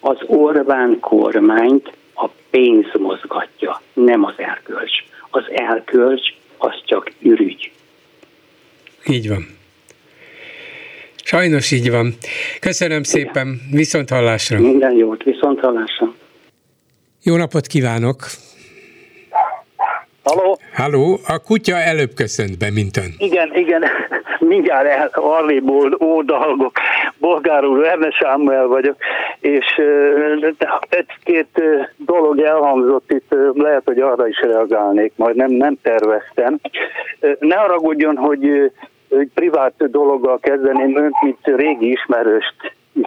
Az Orbán kormányt a pénz mozgatja, nem az erkölcs. Az erkölcs az csak ürügy. Így van. Sajnos így van. Köszönöm szépen, viszont hallásra. Minden jót, viszont hallásra. Jó napot kívánok! Halló? Halló, a kutya előbb köszönt be, mint ön. Igen, igen, mindjárt el, arréból ódalgok. Bolgár úr, Erne Sámuel vagyok, és egy-két dolog elhangzott itt, lehet, hogy arra is reagálnék, majd nem, nem terveztem. Ne haragudjon, hogy hogy privát dologgal kezdeném önt, mint régi ismerőst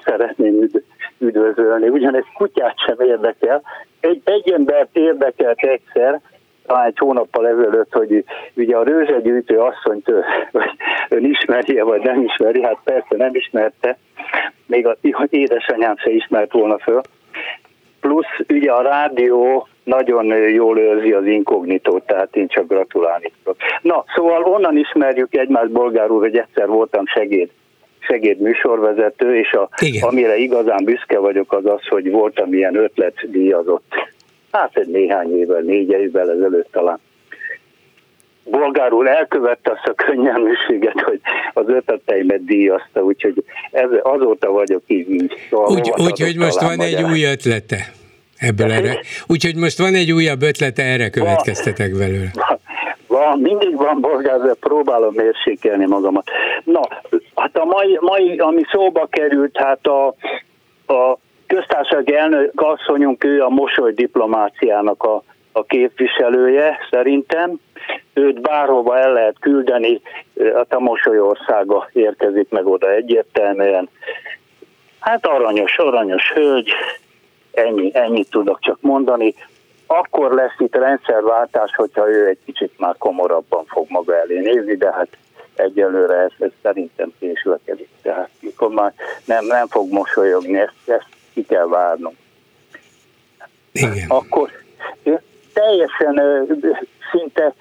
szeretném üdvözölni. Ugyanezt kutyát sem érdekel. Egy, egy embert érdekelt egyszer, talán egy hónappal ezelőtt, hogy ugye a rőzsegyűjtő asszonyt vagy ön ismerje, vagy nem ismeri, hát persze nem ismerte, még az édesanyám se ismert volna föl. Plusz ugye a rádió nagyon jól őrzi az inkognitót, tehát én csak gratulálni tudok. Na, szóval onnan ismerjük egymást, bolgár úr, hogy egyszer voltam segéd segéd műsorvezető, és a, amire igazán büszke vagyok az az, hogy voltam ilyen ötletdíjazott. Hát egy néhány évvel, négy évvel ezelőtt talán. Bolgár úr elkövette azt a könnyelműséget, hogy az ötleteimet díjazta, úgyhogy ez, azóta vagyok így. így szóval úgy, úgy, hogy most van egy új ötlete. Ebből erre. Úgyhogy most van egy újabb ötlete, erre következtetek belőle. Van, mindig van bolgár, de próbálom mérsékelni magamat. Na, hát a mai, mai ami szóba került, hát a, a köztársasági elnök asszonyunk, ő a mosoly diplomáciának a, a képviselője szerintem. Őt bárhova el lehet küldeni, hát a mosoly országa érkezik meg oda egyértelműen. Hát aranyos, aranyos hölgy, ennyi, ennyit tudok csak mondani akkor lesz itt rendszerváltás, hogyha ő egy kicsit már komorabban fog maga elé nézni, de hát egyelőre ez, ez szerintem késlekedik. Tehát mikor már nem, nem fog mosolyogni, ezt, ezt ki kell várnunk. Igen. Akkor teljesen szinte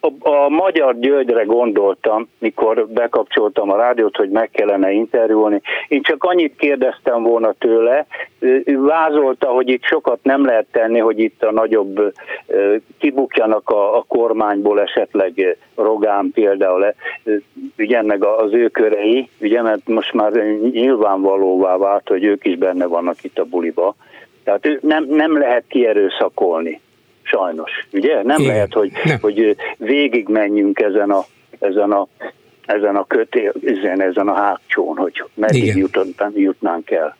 a, a Magyar Györgyre gondoltam, mikor bekapcsoltam a rádiót, hogy meg kellene interjúolni. Én csak annyit kérdeztem volna tőle, vázolta, hogy itt sokat nem lehet tenni, hogy itt a nagyobb kibukjanak a, a kormányból esetleg Rogán például, ugye meg az ő körei, ugye, mert most már nyilvánvalóvá vált, hogy ők is benne vannak itt a buliba. Tehát nem, nem lehet kierőszakolni sajnos. Ugye? Nem Igen. lehet, hogy, nem. hogy végig menjünk ezen a, ezen a ezen a kötél, ezen, ezen a hátsón, hogy meddig jutottan, jutnánk el.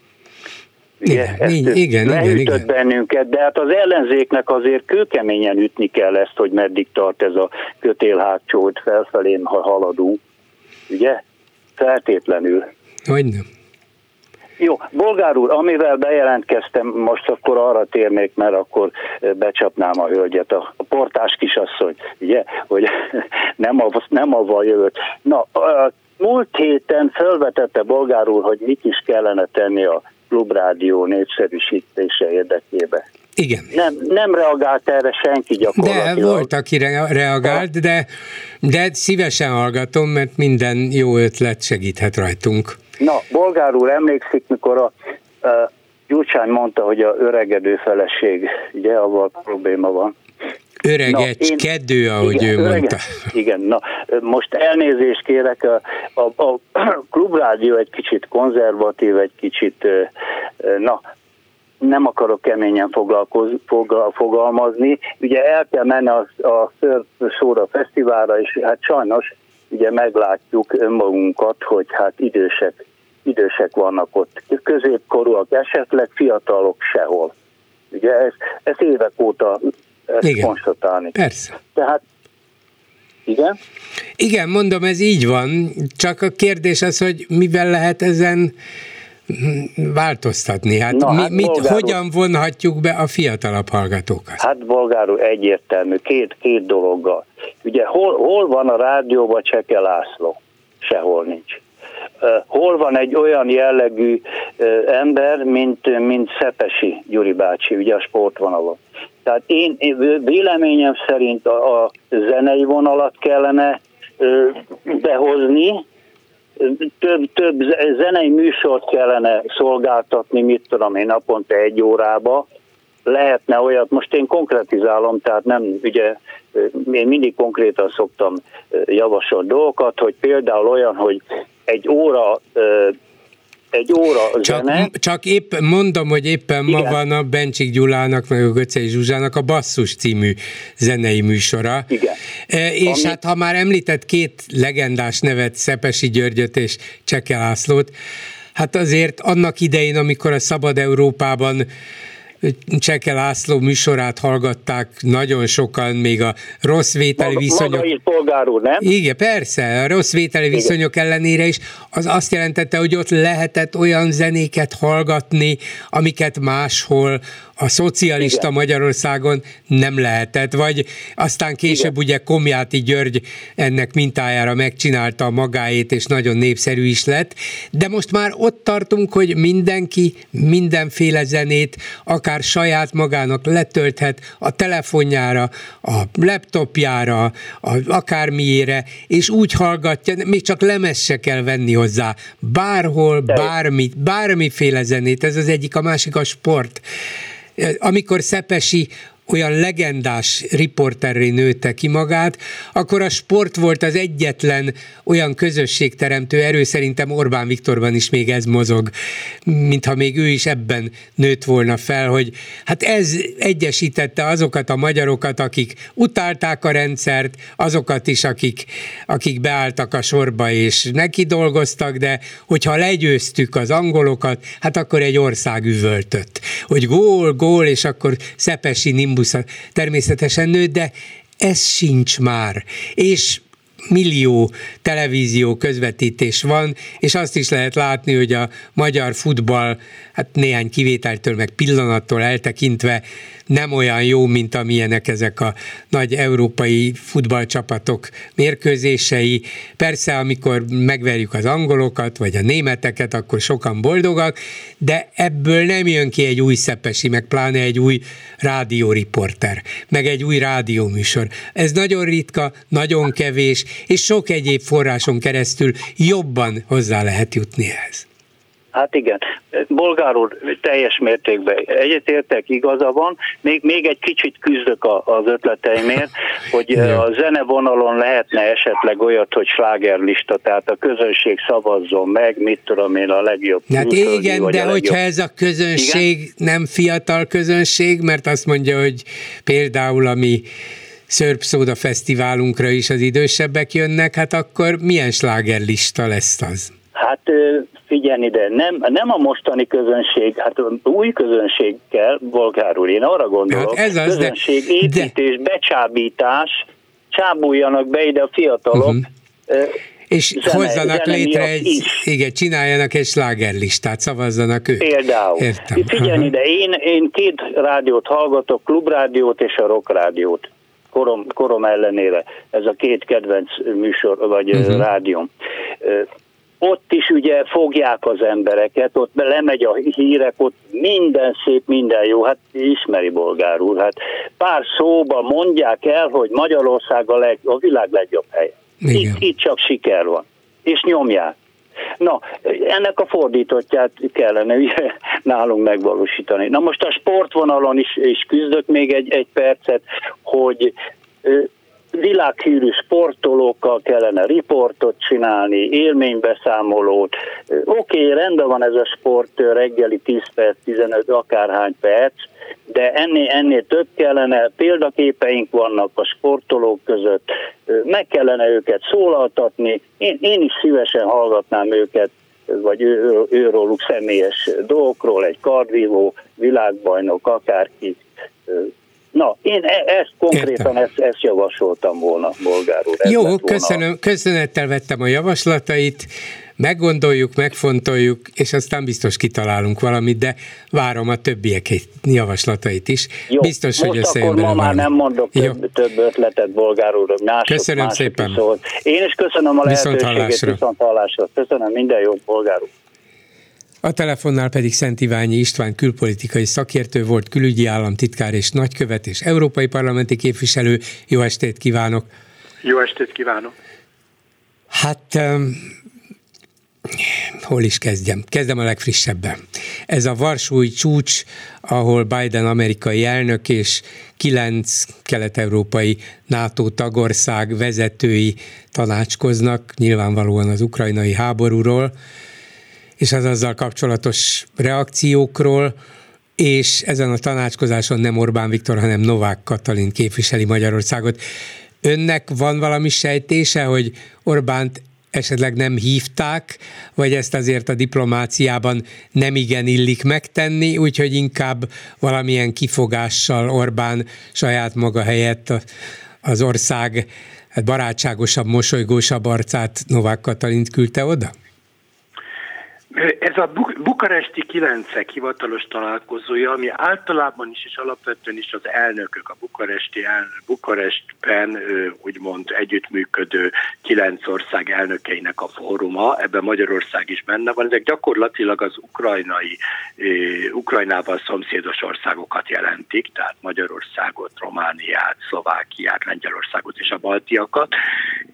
Ugye? Igen, igen, igen, igen. bennünket, de hát az ellenzéknek azért kőkeményen ütni kell ezt, hogy meddig tart ez a kötél hátsó, hogy felfelé ha haladunk. Ugye? Feltétlenül. Hogy nem. Jó, Bolgár úr, amivel bejelentkeztem, most akkor arra térnék, mert akkor becsapnám a hölgyet, a, portás kisasszony, ugye, hogy nem, a, nem avval jövök. Na, a, múlt héten felvetette Bolgár úr, hogy mit is kellene tenni a klubrádió népszerűsítése érdekében. Igen. Nem, nem reagált erre senki gyakorlatilag. De volt, aki reagált, de, de szívesen hallgatom, mert minden jó ötlet segíthet rajtunk. Na, Bolgár úr emlékszik, mikor a, a Gyurcsány mondta, hogy a öregedő feleség, ugye, avval probléma van. Öregecskedő, ahogy igen, ő mondta. Igen, na most elnézést kérek, a, a, a klubrádió egy kicsit konzervatív, egy kicsit, na, nem akarok keményen fogalkoz, fogal, fogalmazni. Ugye el kell menni a, a Surf Sóra Fesztiválra, és hát sajnos ugye meglátjuk önmagunkat, hogy hát idősek, idősek vannak ott, középkorúak esetleg, fiatalok sehol. Ugye ez, ez évek óta ezt Igen. konstatálni. Persze. Tehát igen? Igen, mondom, ez így van, csak a kérdés az, hogy mivel lehet ezen változtatni? Hát, Na, mi, hát mit, bolgárul, hogyan vonhatjuk be a fiatalabb hallgatókat? Hát bolgárul egyértelmű, két, két dologgal. Ugye hol, hol van a rádióban Cseke László? Sehol nincs. Hol van egy olyan jellegű ember, mint, mint Szepesi Gyuri bácsi, ugye a sportvonalon. Tehát én, én véleményem szerint a, a zenei vonalat kellene behozni, több, több zenei műsort kellene szolgáltatni, mit tudom én, naponta egy órába, lehetne olyat, most én konkretizálom, tehát nem, ugye én mindig konkrétan szoktam javasolni dolgokat, hogy például olyan, hogy egy óra egy óra csak, zene. Csak épp mondom, hogy éppen Igen. ma van a Bencsik Gyulának, meg a Göcei Zsuzsának a Basszus című zenei műsora. Igen. E, és Ami... hát ha már említett két legendás nevet, Szepesi Györgyöt és Cseke Lászlót, hát azért annak idején, amikor a Szabad Európában Cseke László műsorát hallgatták nagyon sokan, még a rossz vételi maga, viszonyok... Maga polgár úr, nem? Igen, persze, a rossz vételi Igen. viszonyok ellenére is, az azt jelentette, hogy ott lehetett olyan zenéket hallgatni, amiket máshol a szocialista Igen. Magyarországon nem lehetett, vagy aztán később Igen. ugye Komjáti György ennek mintájára megcsinálta a magáét, és nagyon népszerű is lett, de most már ott tartunk, hogy mindenki mindenféle zenét akár saját magának letölthet a telefonjára, a laptopjára, a, akármiére, és úgy hallgatja, még csak lemez se kell venni hozzá, bárhol, bármi, bármiféle zenét, ez az egyik, a másik a sport amikor Szepesi olyan legendás riporterré nőtte ki magát, akkor a sport volt az egyetlen olyan közösségteremtő erő, szerintem Orbán Viktorban is még ez mozog, mintha még ő is ebben nőtt volna fel, hogy hát ez egyesítette azokat a magyarokat, akik utálták a rendszert, azokat is, akik, akik beálltak a sorba és neki dolgoztak, de hogyha legyőztük az angolokat, hát akkor egy ország üvöltött, hogy gól, gól, és akkor Szepesi Nimbus Nimbus természetesen nőtt, de ez sincs már. És millió televízió közvetítés van, és azt is lehet látni, hogy a magyar futball, hát néhány kivételtől, meg pillanattól eltekintve nem olyan jó, mint amilyenek ezek a nagy európai futballcsapatok mérkőzései. Persze, amikor megverjük az angolokat, vagy a németeket, akkor sokan boldogak, de ebből nem jön ki egy új szepesi, meg pláne egy új rádióriporter, meg egy új rádióműsor. Ez nagyon ritka, nagyon kevés, és sok egyéb forráson keresztül jobban hozzá lehet jutni ehhez. Hát igen, Bolgár úr teljes mértékben egyetértek, igaza van. Még, még egy kicsit küzdök a, az ötleteimért, hogy a zenevonalon lehetne esetleg olyat, hogy slágerlista, tehát a közönség szavazzon meg, mit tudom én, a legjobb. Hát igen, de legjobb... hogyha ez a közönség igen? nem fiatal közönség, mert azt mondja, hogy például ami Szörp Szóda Fesztiválunkra is az idősebbek jönnek, hát akkor milyen slágerlista lesz az? Hát figyelni, ide, nem, nem a mostani közönség, hát új közönség kell, Bolgár úr, én arra gondolok, hát ez az, közönség, de, építés, de... becsábítás, csábuljanak be ide a fiatalok, uh-huh. És zene, hozzanak zene létre egy, is. igen, csináljanak egy slágerlistát, szavazzanak ők. Például. Értem. Figyelj ide, én, én két rádiót hallgatok, klubrádiót és a rockrádiót. Korom, korom ellenére. Ez a két kedvenc műsor, vagy uh-huh. rádióm ott is ugye fogják az embereket, ott lemegy a hírek, ott minden szép, minden jó, hát ismeri bolgár úr, hát pár szóba mondják el, hogy Magyarország a, leg, a világ legjobb helye. Itt, itt csak siker van. És nyomják. Na, ennek a fordítottját kellene ugye, nálunk megvalósítani. Na most a sportvonalon is, is küzdök még egy, egy percet, hogy világhírű sportolókkal kellene riportot csinálni, élménybeszámolót. Oké, okay, rendben van ez a sport reggeli 10 perc, 15 akárhány perc, de ennél, ennél több kellene, példaképeink vannak a sportolók között, meg kellene őket szólaltatni, én, én is szívesen hallgatnám őket, vagy ő, őróluk személyes dolgokról, egy kardvívó, világbajnok, akárki, Na, én e- ezt konkrétan ezt, ezt javasoltam volna, bolgár úr. Jó, volna. köszönöm, köszönettel vettem a javaslatait, meggondoljuk, megfontoljuk, és aztán biztos kitalálunk valamit, de várom a többiek javaslatait is. Jó, biztos, most hogy összejön akkor ma már nem mondok több, több ötletet, bolgár úr, mások, Köszönöm mások szépen. Szólt. Én is köszönöm a lehetőséget, viszont hallásra. Viszont hallásra. Köszönöm, minden jót, bolgár úr. A telefonnál pedig Szent Iványi István külpolitikai szakértő volt, külügyi államtitkár és nagykövet és európai parlamenti képviselő. Jó estét kívánok! Jó estét kívánok! Hát um, hol is kezdjem? Kezdem a legfrissebben. Ez a Varsói csúcs, ahol Biden amerikai elnök és kilenc kelet-európai NATO tagország vezetői tanácskoznak, nyilvánvalóan az ukrajnai háborúról, és az azzal kapcsolatos reakciókról, és ezen a tanácskozáson nem Orbán Viktor, hanem Novák Katalin képviseli Magyarországot. Önnek van valami sejtése, hogy Orbánt esetleg nem hívták, vagy ezt azért a diplomáciában nem igen illik megtenni, úgyhogy inkább valamilyen kifogással Orbán saját maga helyett az ország hát barátságosabb, mosolygósabb arcát Novák Katalint küldte oda? Ez a bukaresti kilencek hivatalos találkozója, ami általában is és alapvetően is az elnökök, a bukaresti el, Bukarestben úgymond együttműködő kilenc ország elnökeinek a fóruma, ebben Magyarország is benne van, ezek gyakorlatilag az ukrajnai, Ukrajnával szomszédos országokat jelentik, tehát Magyarországot, Romániát, Szlovákiát, Lengyelországot és a baltiakat,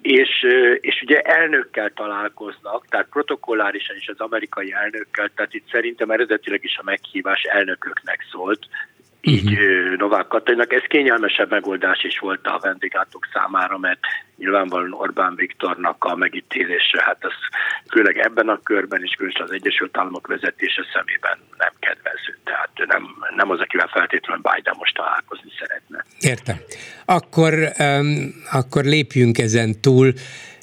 és, és ugye elnökkel találkoznak, tehát protokollárisan is az amerikai elnökkel, tehát itt szerintem eredetileg is a meghívás elnököknek szólt, így uh-huh. Novák Katalinak. Ez kényelmesebb megoldás is volt a vendéglátók számára, mert nyilvánvalóan Orbán Viktornak a megítélése, hát az főleg ebben a körben is különösen az Egyesült Államok vezetése szemében nem kedvező. Tehát nem, nem az, akivel feltétlenül Biden most találkozni szeretne. Értem. Akkor, um, akkor lépjünk ezen túl,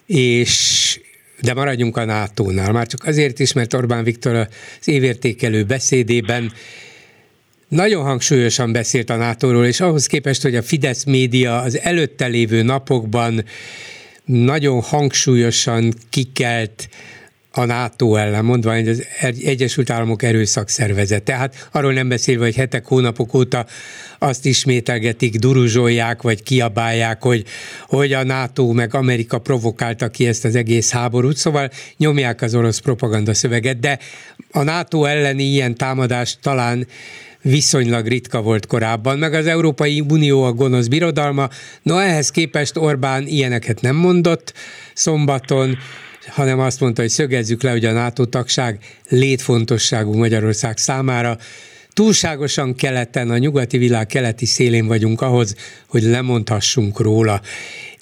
és de maradjunk a NATO-nál. Már csak azért is, mert Orbán Viktor az évértékelő beszédében nagyon hangsúlyosan beszélt a nato és ahhoz képest, hogy a Fidesz média az előtte lévő napokban nagyon hangsúlyosan kikelt a NATO ellen, mondva, hogy az Egyesült Államok erőszakszervezet. Tehát arról nem beszélve, hogy hetek, hónapok óta azt ismételgetik, duruzsolják, vagy kiabálják, hogy, hogy a NATO meg Amerika provokálta ki ezt az egész háborút, szóval nyomják az orosz propaganda szöveget, de a NATO elleni ilyen támadást talán viszonylag ritka volt korábban, meg az Európai Unió a gonosz birodalma. No, ehhez képest Orbán ilyeneket nem mondott szombaton, hanem azt mondta, hogy szögezzük le, hogy a NATO tagság létfontosságú Magyarország számára. Túlságosan keleten, a nyugati világ keleti szélén vagyunk ahhoz, hogy lemondhassunk róla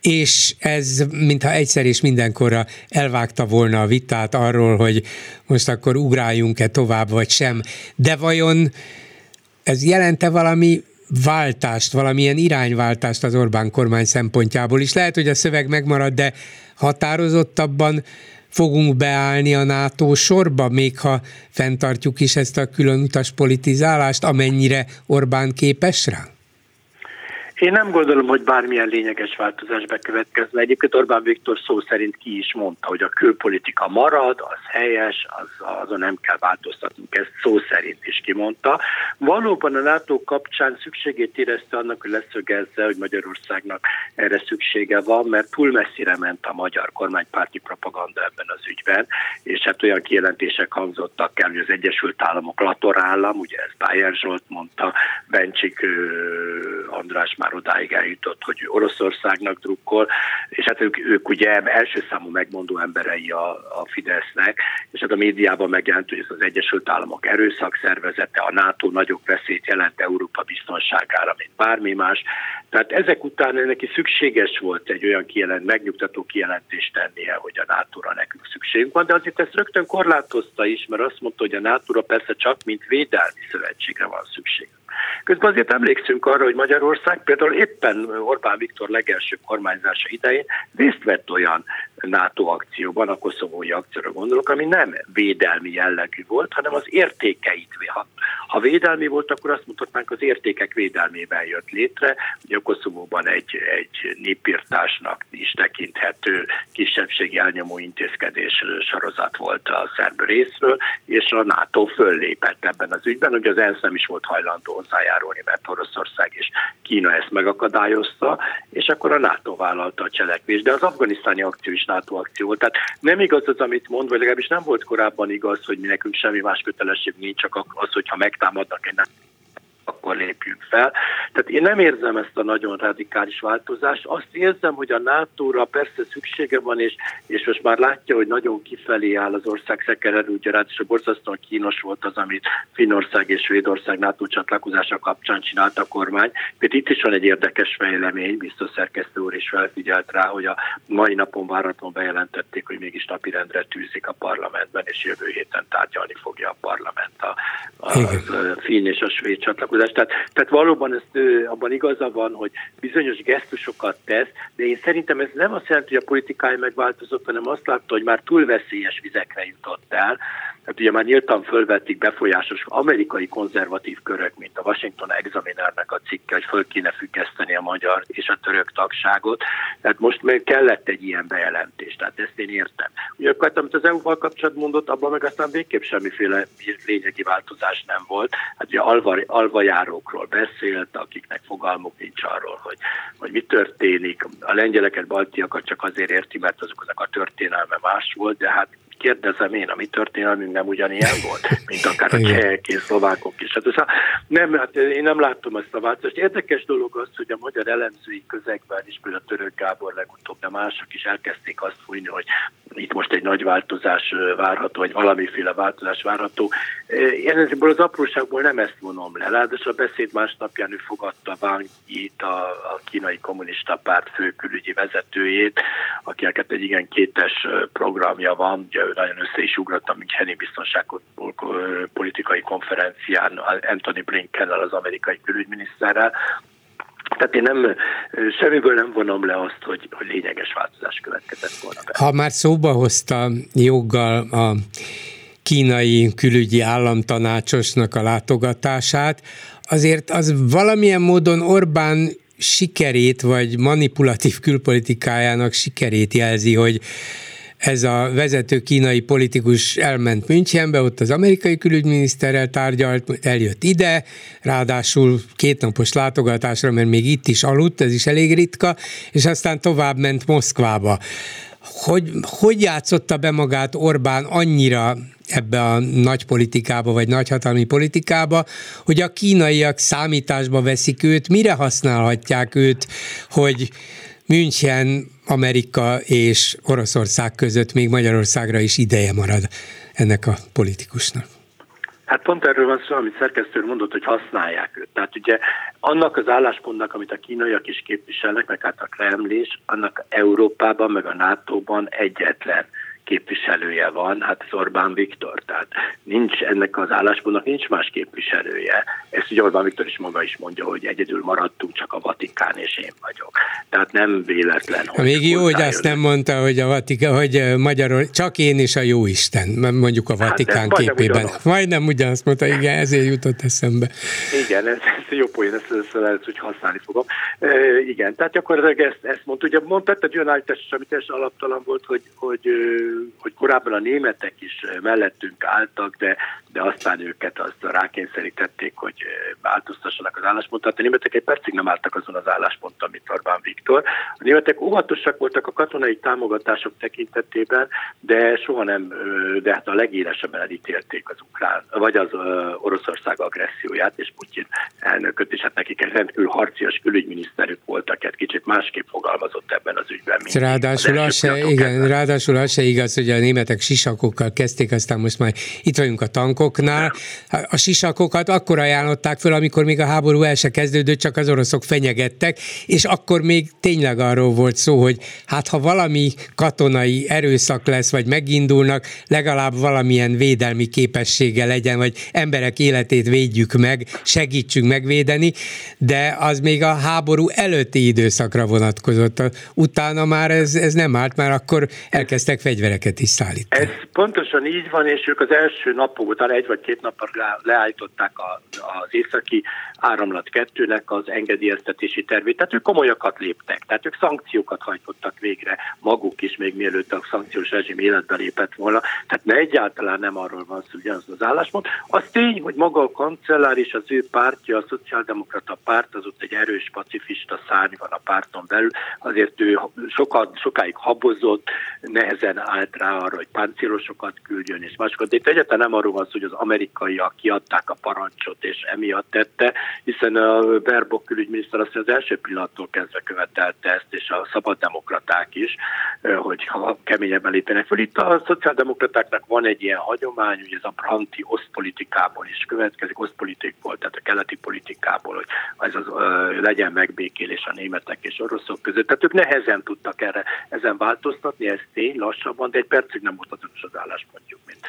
és ez mintha egyszer és mindenkorra elvágta volna a vitát arról, hogy most akkor ugráljunk-e tovább, vagy sem. De vajon ez jelente valami váltást, valamilyen irányváltást az Orbán kormány szempontjából is. Lehet, hogy a szöveg megmarad, de határozottabban fogunk beállni a NATO sorba, még ha fenntartjuk is ezt a külön utas politizálást, amennyire Orbán képes rá? Én nem gondolom, hogy bármilyen lényeges változás bekövetkezne. Egyébként Orbán Viktor szó szerint ki is mondta, hogy a külpolitika marad, az helyes, az, azon nem kell változtatnunk, ezt szó szerint is kimondta. Valóban a NATO kapcsán szükségét érezte annak, hogy leszögezze, hogy Magyarországnak erre szüksége van, mert túl messzire ment a magyar kormánypárti propaganda ebben az ügyben, és hát olyan kijelentések hangzottak el, hogy az Egyesült Államok latorállam, ugye ez Bayer Zsolt mondta, Bencsik András már már odáig eljutott, hogy Oroszországnak drukkol, és hát ők, ők ugye első számú megmondó emberei a, a Fidesznek, és hát a médiában megjelent, hogy ez az Egyesült Államok erőszakszervezete, a NATO nagyobb veszélyt jelent Európa biztonságára, mint bármi más. Tehát ezek után neki szükséges volt egy olyan kijelent, megnyugtató kijelentést tennie, hogy a NATO-ra nekünk szükségünk van, de azért ezt rögtön korlátozta is, mert azt mondta, hogy a NATO-ra persze csak mint védelmi szövetségre van szükség. Közben azért emlékszünk arra, hogy Magyarország például éppen Orbán Viktor legelső kormányzása idején részt vett olyan NATO akcióban, a koszovói akcióra gondolok, ami nem védelmi jellegű volt, hanem az értékeit. Ha, ha védelmi volt, akkor azt mutatnánk, az értékek védelmében jött létre. Ugye a Koszovóban egy, egy népírtásnak is tekinthető kisebbségi elnyomó intézkedés sorozat volt a szerb részről, és a NATO föllépett ebben az ügyben. Ugye az ENSZ nem is volt hajlandó hozzájárulni, mert Oroszország és Kína ezt megakadályozta, és akkor a NATO vállalta a cselekvést. De az afganisztáni akció is NATO akció. Tehát nem igaz az, amit mond, vagy legalábbis nem volt korábban igaz, hogy mi nekünk semmi más kötelesség nincs, csak az, hogyha megtámadnak egy akkor lépjünk fel. Tehát én nem érzem ezt a nagyon radikális változást. Azt érzem, hogy a NATO-ra persze szüksége van, és, és most már látja, hogy nagyon kifelé áll az ország szekererőgyarát, és a borzasztóan kínos volt az, amit Finnország és Svédország NATO csatlakozása kapcsán csinált a kormány. Például itt is van egy érdekes fejlemény, biztos szerkesztő úr is felfigyelt rá, hogy a mai napon várhatóan bejelentették, hogy mégis napirendre tűzik a parlamentben, és jövő héten tárgyalni fogja a parlament a, a, a finn és a svéd gondolkodás. Tehát, tehát valóban ezt, abban igaza van, hogy bizonyos gesztusokat tesz, de én szerintem ez nem azt jelenti, hogy a politikája megváltozott, hanem azt látta, hogy már túl veszélyes vizekre jutott el. Hát ugye már nyíltan fölvették befolyásos amerikai konzervatív körök, mint a Washington Examinernek a cikke, hogy föl kéne függeszteni a magyar és a török tagságot. Tehát most még kellett egy ilyen bejelentés, tehát ezt én értem. Ugye akkor, amit az EU-val kapcsolatban mondott, abban meg aztán végképp semmiféle lényegi változás nem volt. Hát ugye alva, alvajárókról beszélt, akiknek fogalmuk nincs arról, hogy, hogy mi történik. A lengyeleket, baltiakat csak azért érti, mert azoknak a történelme más volt, de hát kérdezem én, a mi történelmünk nem ugyanilyen volt, mint akár a csehek és szlovákok is. Hát a, nem, hát én nem látom ezt a változást. Érdekes dolog az, hogy a magyar elemzői közegben is, például a Török Gábor legutóbb, de mások is elkezdték azt fújni, hogy itt most egy nagy változás várható, vagy valamiféle változás várható. Én ebből az apróságból nem ezt vonom le. Ráadásul a beszéd másnapján ő fogadta Wang Yi-t, a, a kínai kommunista párt főkülügyi vezetőjét, akinek egy igen kétes programja van, ugye nagyon össze is ugrott a Müncheni biztonságpolitikai konferencián Anthony Blinkennel, az amerikai külügyminiszterrel, tehát én nem, semmiből nem vonom le azt, hogy, hogy lényeges változás következett volna be. Ha már szóba hozta joggal a kínai külügyi államtanácsosnak a látogatását, azért az valamilyen módon Orbán sikerét, vagy manipulatív külpolitikájának sikerét jelzi, hogy ez a vezető kínai politikus elment Münchenbe, ott az amerikai külügyminiszterrel tárgyalt, eljött ide, ráadásul kétnapos látogatásra, mert még itt is aludt, ez is elég ritka, és aztán tovább ment Moszkvába. Hogy, hogy játszotta be magát Orbán annyira ebbe a nagy politikába, vagy nagyhatalmi politikába, hogy a kínaiak számításba veszik őt, mire használhatják őt, hogy München, Amerika és Oroszország között még Magyarországra is ideje marad ennek a politikusnak. Hát pont erről van szó, amit szerkesztő mondott, hogy használják őt. Tehát ugye annak az álláspontnak, amit a kínaiak is képviselnek, meg hát a Kremlis, annak Európában, meg a NATO-ban egyetlen képviselője van, hát az Orbán Viktor, tehát nincs ennek az álláspontnak nincs más képviselője. Ezt ugye Orbán Viktor is maga is mondja, hogy egyedül maradtunk, csak a Vatikán és én vagyok. Tehát nem véletlen. Hogy Még jó, hogy azt nem mondta, hogy a Vatikán, hogy Magyarul, csak én és a jó Isten, mondjuk a hát Vatikán hát képében. Ugyanaz. Majdnem ugyanazt mondta, igen, ezért jutott eszembe. Igen, ez, ez jó poén, ezt, ezt lehet, hogy használni fogom. E, igen, tehát gyakorlatilag ezt, ezt mondta. Ugye mondta egy olyan állítás, ami teljesen alaptalan volt, hogy, hogy hogy korábban a németek is mellettünk álltak, de, de aztán őket azt rákényszerítették, hogy változtassanak az álláspontot. A németek egy percig nem álltak azon az állásponton, mint Orbán Viktor. A németek óvatosak voltak a katonai támogatások tekintetében, de soha nem, de hát a legélesebben elítélték az ukrán, vagy az Oroszország agresszióját, és Putyin elnököt, és hát nekik egy rendkívül harcias külügyminiszterük voltak, egy kicsit másképp fogalmazott ebben az ügyben. Mint ráadásul az, se, igen, ráadásul az se igaz, hogy a németek sisakokkal kezdték, aztán most már itt vagyunk a tankoknál. A sisakokat akkor ajánlották föl, amikor még a háború el se kezdődött, csak az oroszok fenyegettek, és akkor még tényleg arról volt szó, hogy hát ha valami katonai erőszak lesz, vagy megindulnak, legalább valamilyen védelmi képessége legyen, vagy emberek életét védjük meg, segítsünk megvédeni, de az még a háború előtti időszakra vonatkozott. Utána már ez, ez nem állt, már akkor elkezdtek fegyvereket is szállítani. Ez pontosan így van, és ők az első napok után egy vagy két napra leállították az északi áramlat kettőnek az engedélyeztetési tervét, tehát ők komolyakat léptek, tehát ők szankciókat hajtottak végre maguk is, még mielőtt a szankciós rezsim életbe lépett volna, tehát ne egyáltalán nem arról van szó, ugyanaz az álláspont. Az tény, hogy maga a kancellár és az ő pártja, a szociáldemokrata párt, az ott egy erős pacifista szárny van a párton belül, azért ő sokat, sokáig habozott, nehezen állt rá arra, hogy páncélosokat küldjön és másokat. De itt egyáltalán nem arról van szó, hogy az amerikaiak kiadták a parancsot és emiatt tette, hiszen a Berbok külügyminiszter azt az első pillanattól kezdve követelte ezt, és a szabaddemokraták is, hogy ha keményebben lépjenek föl. Itt a szociáldemokratáknak van egy ilyen hagyomány, hogy ez a Branti osztpolitikából is következik, osztpolitikból, tehát a keleti politikából, hogy ez az, legyen megbékélés a németek és oroszok között. Tehát ők nehezen tudtak erre ezen változtatni, ez tény, lassabban, de egy percig nem azonos az álláspontjuk, mint,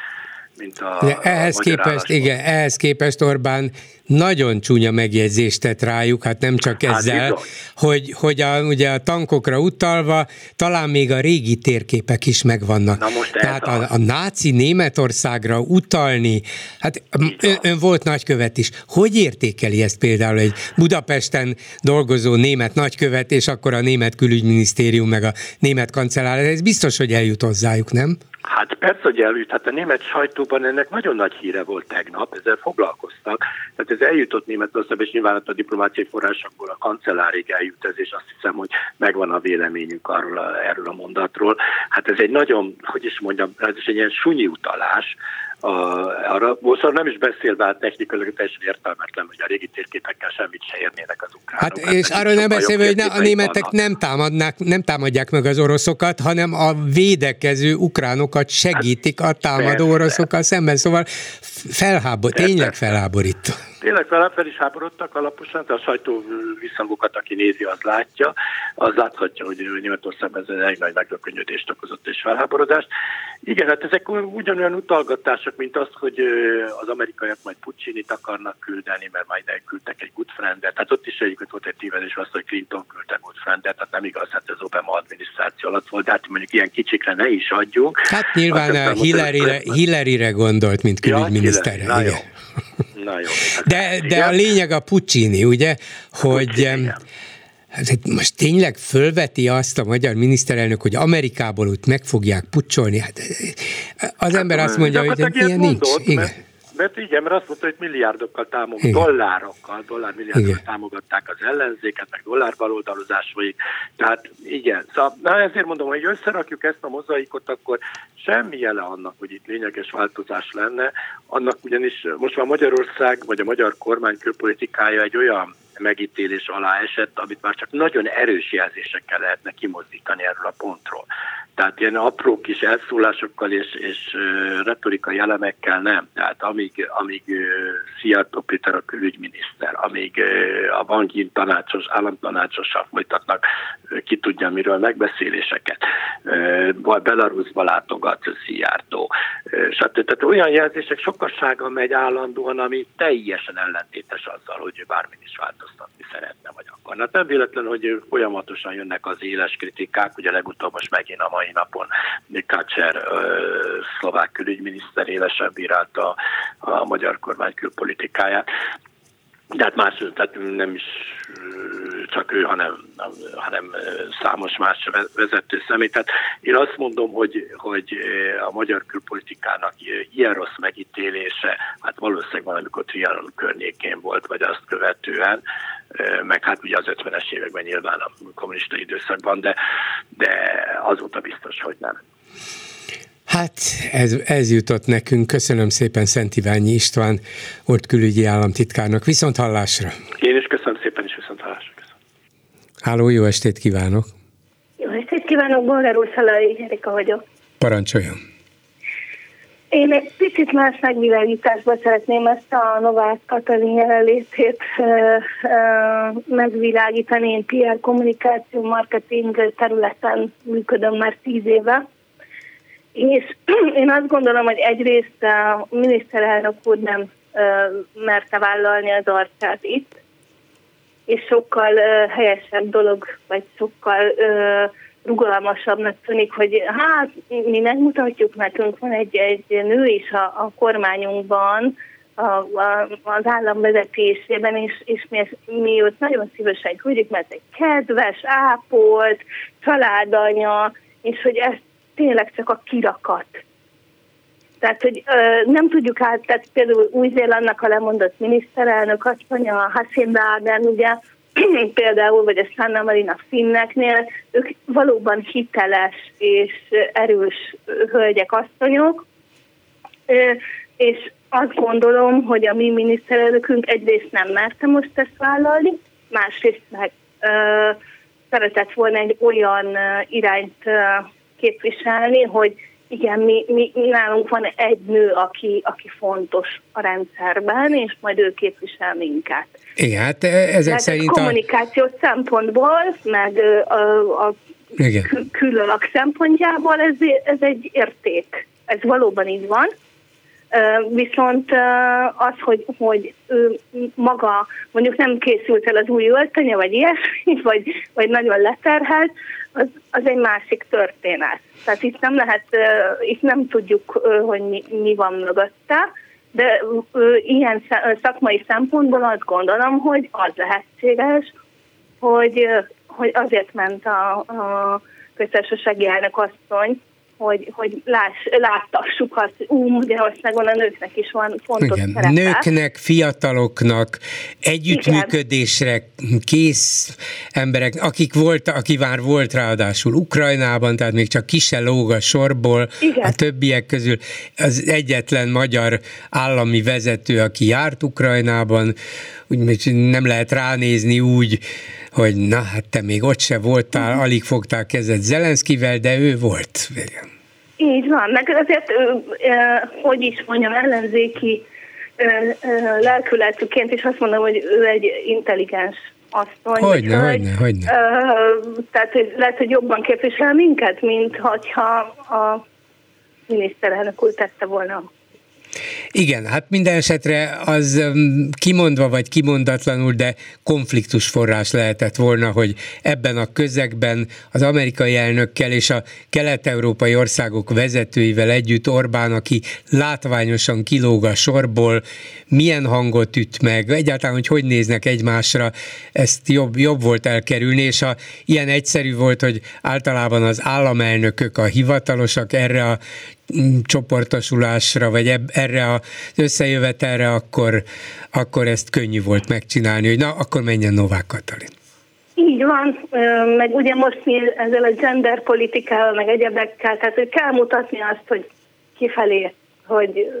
mint a, De ehhez a képest, igen, ehhez képest Orbán nagyon csúnya megjegyzést tett rájuk, hát nem csak hát ezzel, hát hogy, hogy a, ugye a tankokra utalva talán még a régi térképek is megvannak. Na most Tehát a, a náci Németországra utalni, hát ön, ön volt nagykövet is. Hogy értékeli ezt például egy Budapesten dolgozó német nagykövet, és akkor a német külügyminisztérium meg a német kancellár, ez biztos, hogy eljut hozzájuk, nem? Hát persze, hogy eljut. Hát a német sajtóban ennek nagyon nagy híre volt tegnap, ezzel foglalkoztak. Tehát ez eljutott Németországba, és nyilván a diplomáciai forrásokból a kancellárig eljut ez, és azt hiszem, hogy megvan a véleményünk arról a, erről a mondatról. Hát ez egy nagyon, hogy is mondjam, ez is egy ilyen sunyi utalás, a, arra, most nem is beszélve, hát technikailag teljesen értelmetlen, hogy a régi térképekkel semmit se érnének az ukránok. Hát, hát és arról nem beszélve, hogy a németek nem, támadnák, nem támadják meg az oroszokat, hanem a védekező ukránokat segítik a támadó hát, oroszokkal szemben, szóval felhábor, tényleg felháborító. Tényleg fel, fel is háborodtak alaposan, de a sajtó visszhangokat, aki nézi, az látja, az láthatja, hogy Németországban ez egy nagy megrökönyödést okozott és felháborodást. Igen, hát ezek ugyanolyan utalgatások, mint az, hogy az amerikaiak majd Puccinit akarnak küldeni, mert majd elküldtek egy good friendet. Hát ott is egyébként volt egy tévedés, azt, hogy Clinton küldte good friendet, tehát nem igaz, hát ez Obama adminisztráció alatt volt, de hát mondjuk ilyen kicsikre ne is adjunk. Hát nyilván Hillary-re, Hillary-re gondolt, mint külügyminiszterre. Ja, igen. Na jó. Hát de, de a lényeg a Puccini, ugye, hogy... Puccini, Hát most tényleg fölveti azt a magyar miniszterelnök, hogy Amerikából úgy meg fogják pucsolni? Hát az ember azt mondja, hogy ilyen nincs. Igen. Mert mert igen, mert azt mondta, hogy milliárdokkal támogat, igen. dollárokkal, dollármilliárdokkal támogatták az ellenzéket, meg dollárbaloldalozásai. Tehát igen, szóval, na ezért mondom, hogy összerakjuk ezt a mozaikot, akkor semmi jele annak, hogy itt lényeges változás lenne. Annak ugyanis most már Magyarország, vagy a magyar kormány külpolitikája egy olyan megítélés alá esett, amit már csak nagyon erős jelzésekkel lehetne kimozdítani erről a pontról. Tehát ilyen apró kis elszólásokkal és, és retorikai elemekkel nem. Tehát amíg, amíg Szijjártó Péter a külügyminiszter, amíg a banki tanácsos, államtanácsosak folytatnak ki tudja miről megbeszéléseket, vagy Belarusba látogat Szijjártó, stb. Tehát olyan jelzések sokassága megy állandóan, ami teljesen ellentétes azzal, hogy ő bármin is változtatni szeretne, vagy akarna. Nem véletlen, hogy folyamatosan jönnek az éles kritikák, ugye legutóbb most megint a mai napon Kácser szlovák külügyminiszter élesebb bírálta a magyar kormány külpolitikáját. De hát más, tehát nem is csak ő, hanem, hanem számos más vezető személy. Tehát én azt mondom, hogy, hogy a magyar külpolitikának ilyen rossz megítélése, hát valószínűleg valamikor Trianon környékén volt, vagy azt követően, meg hát ugye az 50-es években nyilván a kommunista időszakban, de, de azóta biztos, hogy nem. Hát ez, ez jutott nekünk. Köszönöm szépen Szent Iványi István, volt külügyi államtitkárnak. Viszont hallásra! Én is köszönöm szépen, és viszont hallásra. Köszönöm. Háló, jó estét kívánok! Jó estét kívánok, Bolgár úr, Szalai Erika vagyok. Parancsoljon! Én egy picit más megvilágításban szeretném ezt a Novák Katalin jelenlétét megvilágítani. Én PR kommunikáció, marketing területen működöm már tíz éve, és én azt gondolom, hogy egyrészt a miniszterelnök úr nem merte vállalni az arcát itt, és sokkal helyesebb dolog, vagy sokkal rugalmasabbnak tűnik, hogy hát mi megmutatjuk, nekünk van egy, egy nő is a, a kormányunkban, a, a, az állam vezetésében, és, és mi, mi ott nagyon szívesen küldjük, mert egy kedves, ápolt, családanya, és hogy ezt tényleg csak a kirakat. Tehát, hogy ö, nem tudjuk át, tehát például Új-Zélandnak a lemondott miniszterelnök azt mondja, a Hacinda ugye, például, vagy a Sanna Marina finneknél, ők valóban hiteles és erős hölgyek, asszonyok, és azt gondolom, hogy a mi miniszterelnökünk egyrészt nem merte most ezt vállalni, másrészt meg ö, szeretett volna egy olyan irányt képviselni, hogy igen, mi, mi, nálunk van egy nő, aki, aki fontos a rendszerben, és majd ő képvisel minket. Igen, hát ezek Tehát szerint a... kommunikációs szempontból, meg a, a igen. szempontjából ez, ez egy érték. Ez valóban így van. Viszont az, hogy, hogy ő maga mondjuk nem készült el az új öltönye, vagy ilyesmi, vagy, vagy nagyon leterhelt, az, az egy másik történet. Tehát itt nem lehet, itt nem tudjuk, hogy mi, mi van mögötte, de ilyen szakmai szempontból azt gondolom, hogy az lehetséges, hogy, hogy azért ment a, a köztársasági elnök asszony, hogy, hogy láss, láttassuk azt, ú, Magyarországon a nőknek is van fontos Igen. szerepe. Nőknek, fiataloknak, együttműködésre kész emberek, akik volt, aki már volt ráadásul Ukrajnában, tehát még csak kise lóg a sorból, Igen. a többiek közül az egyetlen magyar állami vezető, aki járt Ukrajnában, úgy nem lehet ránézni úgy, hogy na hát te még ott se voltál, uh-huh. alig fogtál kezet Zelenszkivel, de ő volt. Így van, meg azért, hogy is mondjam, ellenzéki lelkületűként is azt mondom, hogy ő egy intelligens asszony. Hogyne, hogyne, hogyne. Tehát lehet, hogy jobban képvisel minket, mint hogyha a miniszterelnök úr tette volna igen, hát minden esetre az um, kimondva vagy kimondatlanul, de konfliktus forrás lehetett volna, hogy ebben a közegben az amerikai elnökkel és a kelet-európai országok vezetőivel együtt Orbán, aki látványosan kilóg a sorból, milyen hangot üt meg, egyáltalán, hogy hogy néznek egymásra, ezt jobb, jobb volt elkerülni, és a, ilyen egyszerű volt, hogy általában az államelnökök, a hivatalosak erre a csoportosulásra, vagy erre az összejövetelre, akkor, akkor ezt könnyű volt megcsinálni, hogy na, akkor menjen Novák Katalin. Így van, meg ugye most mi ezzel a gender politikával, meg egyebekkel, tehát hogy kell mutatni azt, hogy kifelé, hogy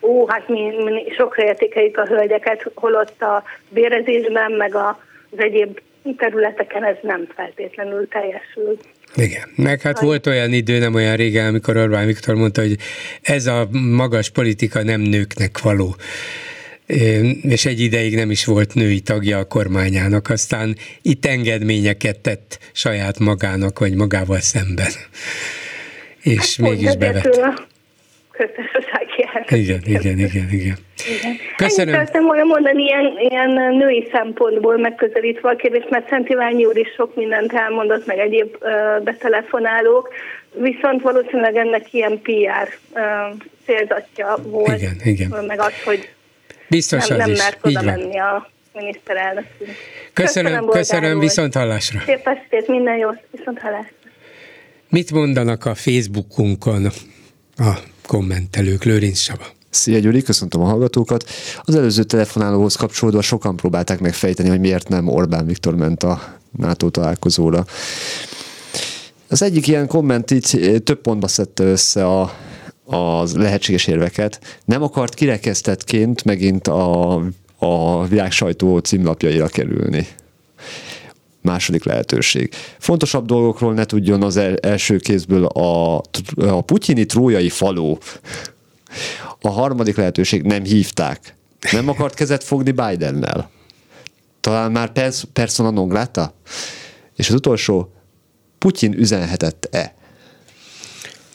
ó, hát mi, mi sokra értékeljük a hölgyeket, holott a bérezésben, meg az egyéb területeken ez nem feltétlenül teljesül. Igen, meg hát volt olyan idő, nem olyan régen, amikor Orbán Viktor mondta, hogy ez a magas politika nem nőknek való és egy ideig nem is volt női tagja a kormányának, aztán itt engedményeket tett saját magának, vagy magával szemben. És hát mégis köztársasági elnök. Igen, igen, igen, igen. igen. Köszönöm. Ennyit szeretném volna mondani ilyen, ilyen női szempontból megközelítve a kérdést, mert Szent Iványi úr is sok mindent elmondott, meg egyéb uh, betelefonálók, viszont valószínűleg ennek ilyen PR uh, célzatja volt, igen, igen. meg az, hogy Biztos nem, nem mert oda menni a miniszterelnök. Köszönöm, köszönöm, köszönöm viszont hallásra. Szép estét, minden jót, viszont hallásra. Mit mondanak a Facebookunkon a kommentelők, Lőrinc Saba. Szia Gyuri, köszöntöm a hallgatókat. Az előző telefonálóhoz kapcsolódva sokan próbálták megfejteni, hogy miért nem Orbán Viktor ment a NATO találkozóra. Az egyik ilyen komment így több pontba szedte össze a, az lehetséges érveket. Nem akart kirekesztettként megint a, a világ sajtó címlapjaira kerülni második lehetőség. Fontosabb dolgokról ne tudjon az első kézből a, a putyini trójai faló. A harmadik lehetőség nem hívták. Nem akart kezet fogni Bidennel. Talán már pers- persona non grata? És az utolsó, Putyin üzenhetett-e?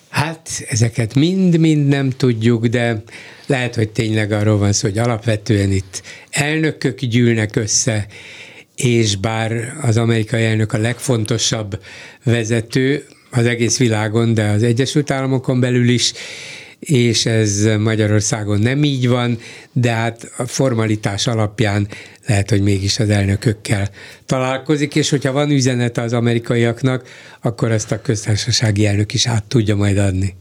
Hát ezeket mind-mind nem tudjuk, de lehet, hogy tényleg arról van szó, hogy alapvetően itt elnökök gyűlnek össze, és bár az amerikai elnök a legfontosabb vezető az egész világon, de az Egyesült Államokon belül is, és ez Magyarországon nem így van, de hát a formalitás alapján lehet, hogy mégis az elnökökkel találkozik, és hogyha van üzenete az amerikaiaknak, akkor ezt a köztársasági elnök is át tudja majd adni.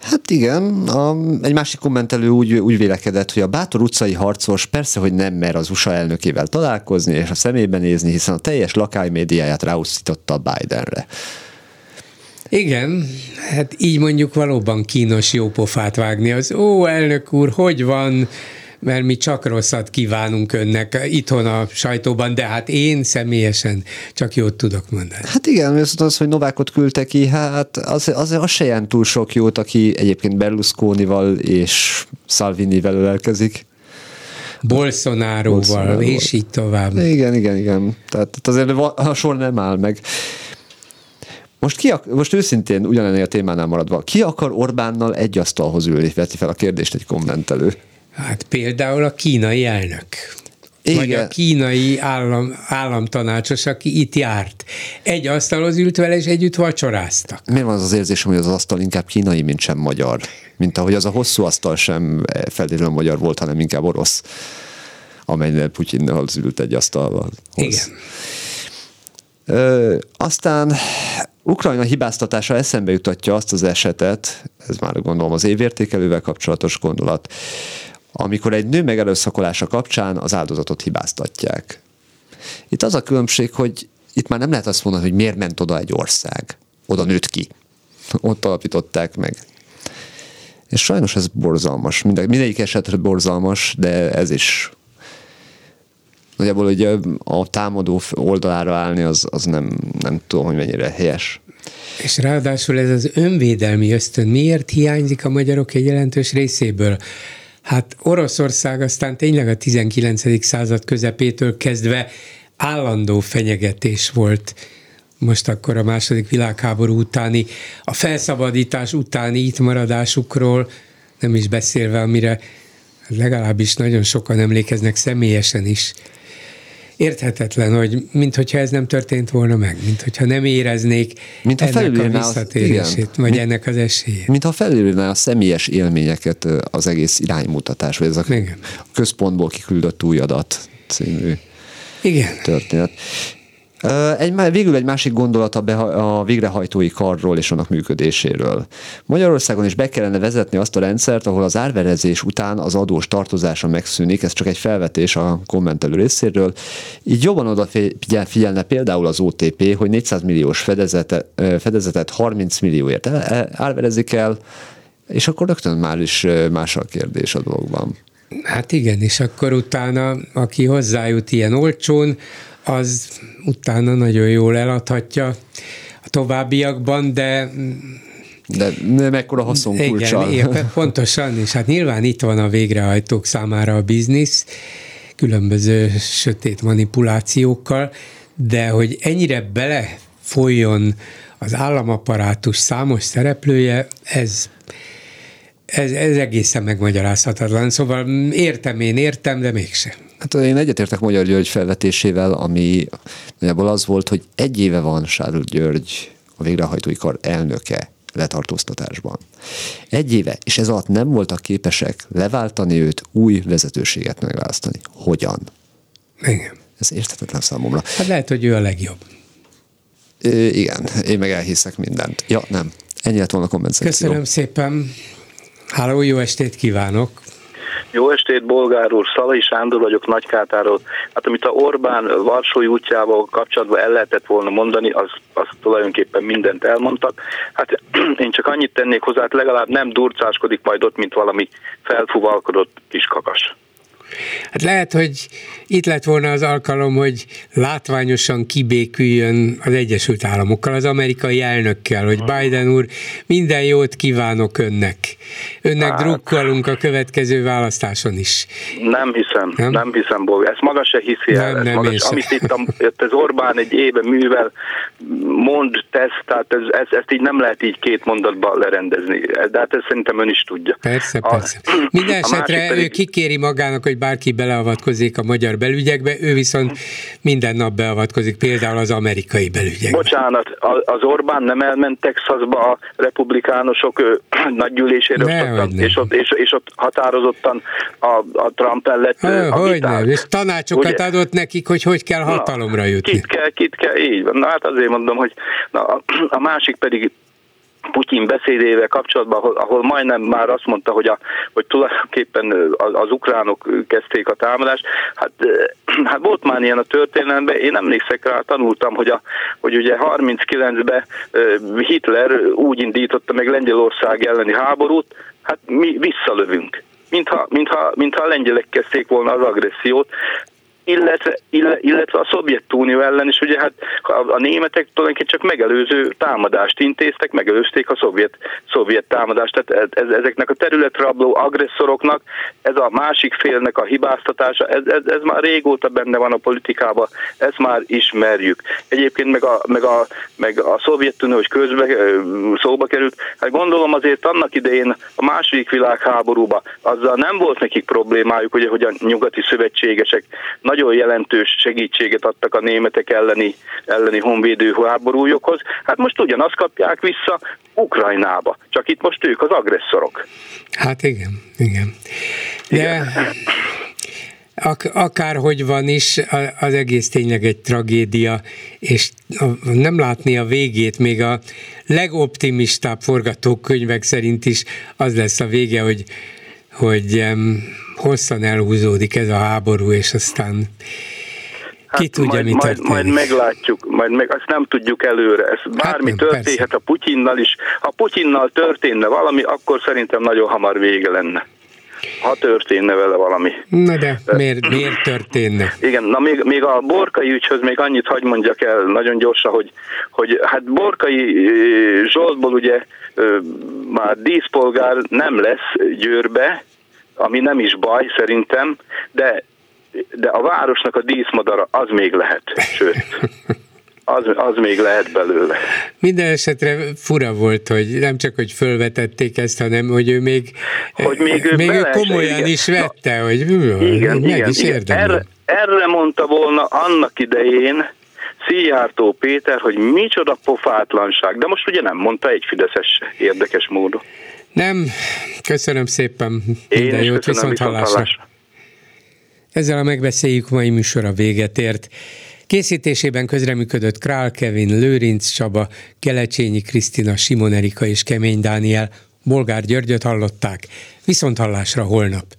Hát igen, a, egy másik kommentelő úgy, úgy vélekedett, hogy a bátor utcai harcos persze, hogy nem mer az USA elnökével találkozni és a szemébe nézni, hiszen a teljes lakály médiáját ráuszította Bidenre. Igen, hát így mondjuk valóban kínos jópofát vágni. Az, ó, elnök úr, hogy van? mert mi csak rosszat kívánunk önnek itthon a sajtóban, de hát én személyesen csak jót tudok mondani. Hát igen, viszont az, hogy Novákot küldte ki, hát az, az, az se jelent túl sok jót, aki egyébként Berlusconival és Salvinivel ölelkezik. Bolsonaroval, és így tovább. Igen, igen, igen. Tehát azért a sor nem áll meg. Most, ki, most őszintén ugyanennél a témánál maradva, ki akar Orbánnal egy asztalhoz ülni? Veti fel a kérdést egy kommentelő. Hát például a kínai elnök. Igen. Vagy a kínai állam, államtanácsos, aki itt járt. Egy asztalhoz ült vele, és együtt vacsoráztak. Miért van az az érzésem, hogy az asztal inkább kínai, mint sem magyar? Mint ahogy az a hosszú asztal sem feltétlenül magyar volt, hanem inkább orosz, amelynél Putyinnal ült egy asztalhoz. Igen. Ö, aztán Ukrajna hibáztatása eszembe jutatja azt az esetet, ez már gondolom az évértékelővel kapcsolatos gondolat, amikor egy nő megerőszakolása kapcsán az áldozatot hibáztatják. Itt az a különbség, hogy itt már nem lehet azt mondani, hogy miért ment oda egy ország. Oda nőtt ki. Ott alapították meg. És sajnos ez borzalmas. Minden, mindegyik esetre borzalmas, de ez is nagyjából ugye a támadó oldalára állni, az, az nem, nem tudom, hogy mennyire helyes. És ráadásul ez az önvédelmi ösztön miért hiányzik a magyarok egy jelentős részéből? Hát Oroszország aztán tényleg a 19. század közepétől kezdve állandó fenyegetés volt most akkor a második világháború utáni, a felszabadítás utáni itt maradásukról, nem is beszélve, amire legalábbis nagyon sokan emlékeznek személyesen is. Érthetetlen, hogy mintha ez nem történt volna meg, mintha nem éreznék mint ennek a visszatérését, az, vagy mint, ennek az esélyét. Mintha felülne a személyes élményeket az egész iránymutatás, vagy ez a Igen. központból kiküldött új adat című Igen. történet. Egy, végül egy másik gondolat a, a végrehajtói karról és annak működéséről. Magyarországon is be kellene vezetni azt a rendszert, ahol az árverezés után az tartozása megszűnik, ez csak egy felvetés a kommentelő részéről. Így jobban odafigyelne például az OTP, hogy 400 milliós fedezete, fedezetet 30 millióért árverezik el, és akkor rögtön már is más a kérdés a dologban. Hát igen, és akkor utána, aki hozzájut ilyen olcsón, az utána nagyon jól eladhatja a továbbiakban, de de mekkora haszonkulcsal. Igen, igen, pontosan, és hát nyilván itt van a végrehajtók számára a biznisz, különböző sötét manipulációkkal, de hogy ennyire bele folyjon az államaparátus számos szereplője, ez ez, ez egészen megmagyarázhatatlan. Szóval értem, én értem, de mégsem. Hát én egyetértek Magyar György felvetésével, ami nagyjából az volt, hogy egy éve van Sárl György a végrehajtói kar elnöke letartóztatásban. Egy éve, és ez alatt nem voltak képesek leváltani őt, új vezetőséget megválasztani. Hogyan? Igen. Ez érthetetlen számomra. Hát lehet, hogy ő a legjobb. Ö, igen, én meg elhiszek mindent. Ja, nem. Ennyi lett volna a komment Köszönöm szépen. Háló, jó estét kívánok! Jó estét, Bolgár úr, Szalai Sándor vagyok Nagykátáról. Hát amit a Orbán Varsói útjával kapcsolatban el lehetett volna mondani, az, az tulajdonképpen mindent elmondtak. Hát én csak annyit tennék hozzá, hogy legalább nem durcáskodik majd ott, mint valami felfuvalkodott kis kakas. Hát lehet, hogy itt lett volna az alkalom, hogy látványosan kibéküljön az Egyesült Államokkal, az amerikai elnökkel, hogy Biden úr, minden jót kívánok önnek. Önnek hát, drukkolunk a következő választáson is. Nem hiszem, nem, nem hiszem, Bolg. Ezt maga se hiszi el. Nem, nem maga, amit itt, a, itt az Orbán egy éve művel, mond, tesz, tehát ez, ez, ezt így nem lehet így két mondatban lerendezni. De hát ezt szerintem ön is tudja. Persze, a, persze. Minden esetre pedig... ő kikéri magának, hogy bárki beleavatkozik a magyar belügyekbe, ő viszont minden nap beavatkozik például az amerikai belügyekbe. Bocsánat, az Orbán nem elment Texasba a republikánusok nagygyűlésére, és ott, és, és ott határozottan a, a Trump ellett ha, hogy nem, és tanácsokat ugye? adott nekik, hogy hogy kell hatalomra jutni. Kit kell, kit kell, így van. Na hát azért mondom, hogy na, a másik pedig Putyin beszédével kapcsolatban, ahol, ahol majdnem már azt mondta, hogy, a, hogy tulajdonképpen az, az ukránok kezdték a támadást. Hát, hát volt már ilyen a történelemben, én emlékszek rá, tanultam, hogy, a, hogy ugye 39-ben Hitler úgy indította meg Lengyelország elleni háborút, hát mi visszalövünk. Mintha, mintha, mintha a lengyelek kezdték volna az agressziót illetve, illetve a Szovjetunió ellen is, ugye hát a, a németek tulajdonképpen csak megelőző támadást intéztek, megelőzték a szovjet, szovjet támadást, tehát ez, ezeknek a területrabló agresszoroknak ez a másik félnek a hibáztatása, ez, ez, ez már régóta benne van a politikában, ezt már ismerjük. Egyébként meg a, meg a, meg a Szovjetunió, hogy közbe szóba került, hát gondolom azért annak idején a második világháborúban azzal nem volt nekik problémájuk, ugye, hogy a nyugati szövetségesek nagyon jelentős segítséget adtak a németek elleni, elleni honvédő háborújukhoz. Hát most ugyanazt kapják vissza Ukrajnába, csak itt most ők az agresszorok. Hát igen, igen. De igen. Ak- akárhogy van is, az egész tényleg egy tragédia, és nem látni a végét, még a legoptimistább forgatókönyvek szerint is az lesz a vége, hogy, hogy hosszan elhúzódik ez a háború, és aztán Hát ki tudja, majd, mi majd, majd meglátjuk, majd meg azt nem tudjuk előre. Ez hát bármi hát nem, történhet persze. a Putyinnal is. Ha Putyinnal történne valami, akkor szerintem nagyon hamar vége lenne ha történne vele valami. Na de miért, miért történne? Igen, na még, még a Borkai ügyhöz még annyit hagy mondjak el nagyon gyorsan, hogy, hogy hát Borkai Zsoltból ugye már díszpolgár nem lesz Győrbe, ami nem is baj szerintem, de de a városnak a díszmadara az még lehet, sőt, az, az még lehet belőle. Minden esetre fura volt, hogy nem csak, hogy fölvetették ezt, hanem hogy ő még, hogy még, ő még ő komolyan igen. is vette, Na, hogy igen, meg igen, is igen. Erre, erre mondta volna annak idején Szijjártó Péter, hogy micsoda pofátlanság, de most ugye nem mondta egy fideszes érdekes módon. Nem, köszönöm szépen, minden jót, viszont hallásra. hallásra. Ezzel a megbeszéljük mai műsora véget ért. Készítésében közreműködött Král Kevin, Lőrinc Csaba, Kelecsényi Krisztina, Simon Erika és Kemény Dániel. Bolgár Györgyöt hallották. Viszont hallásra holnap.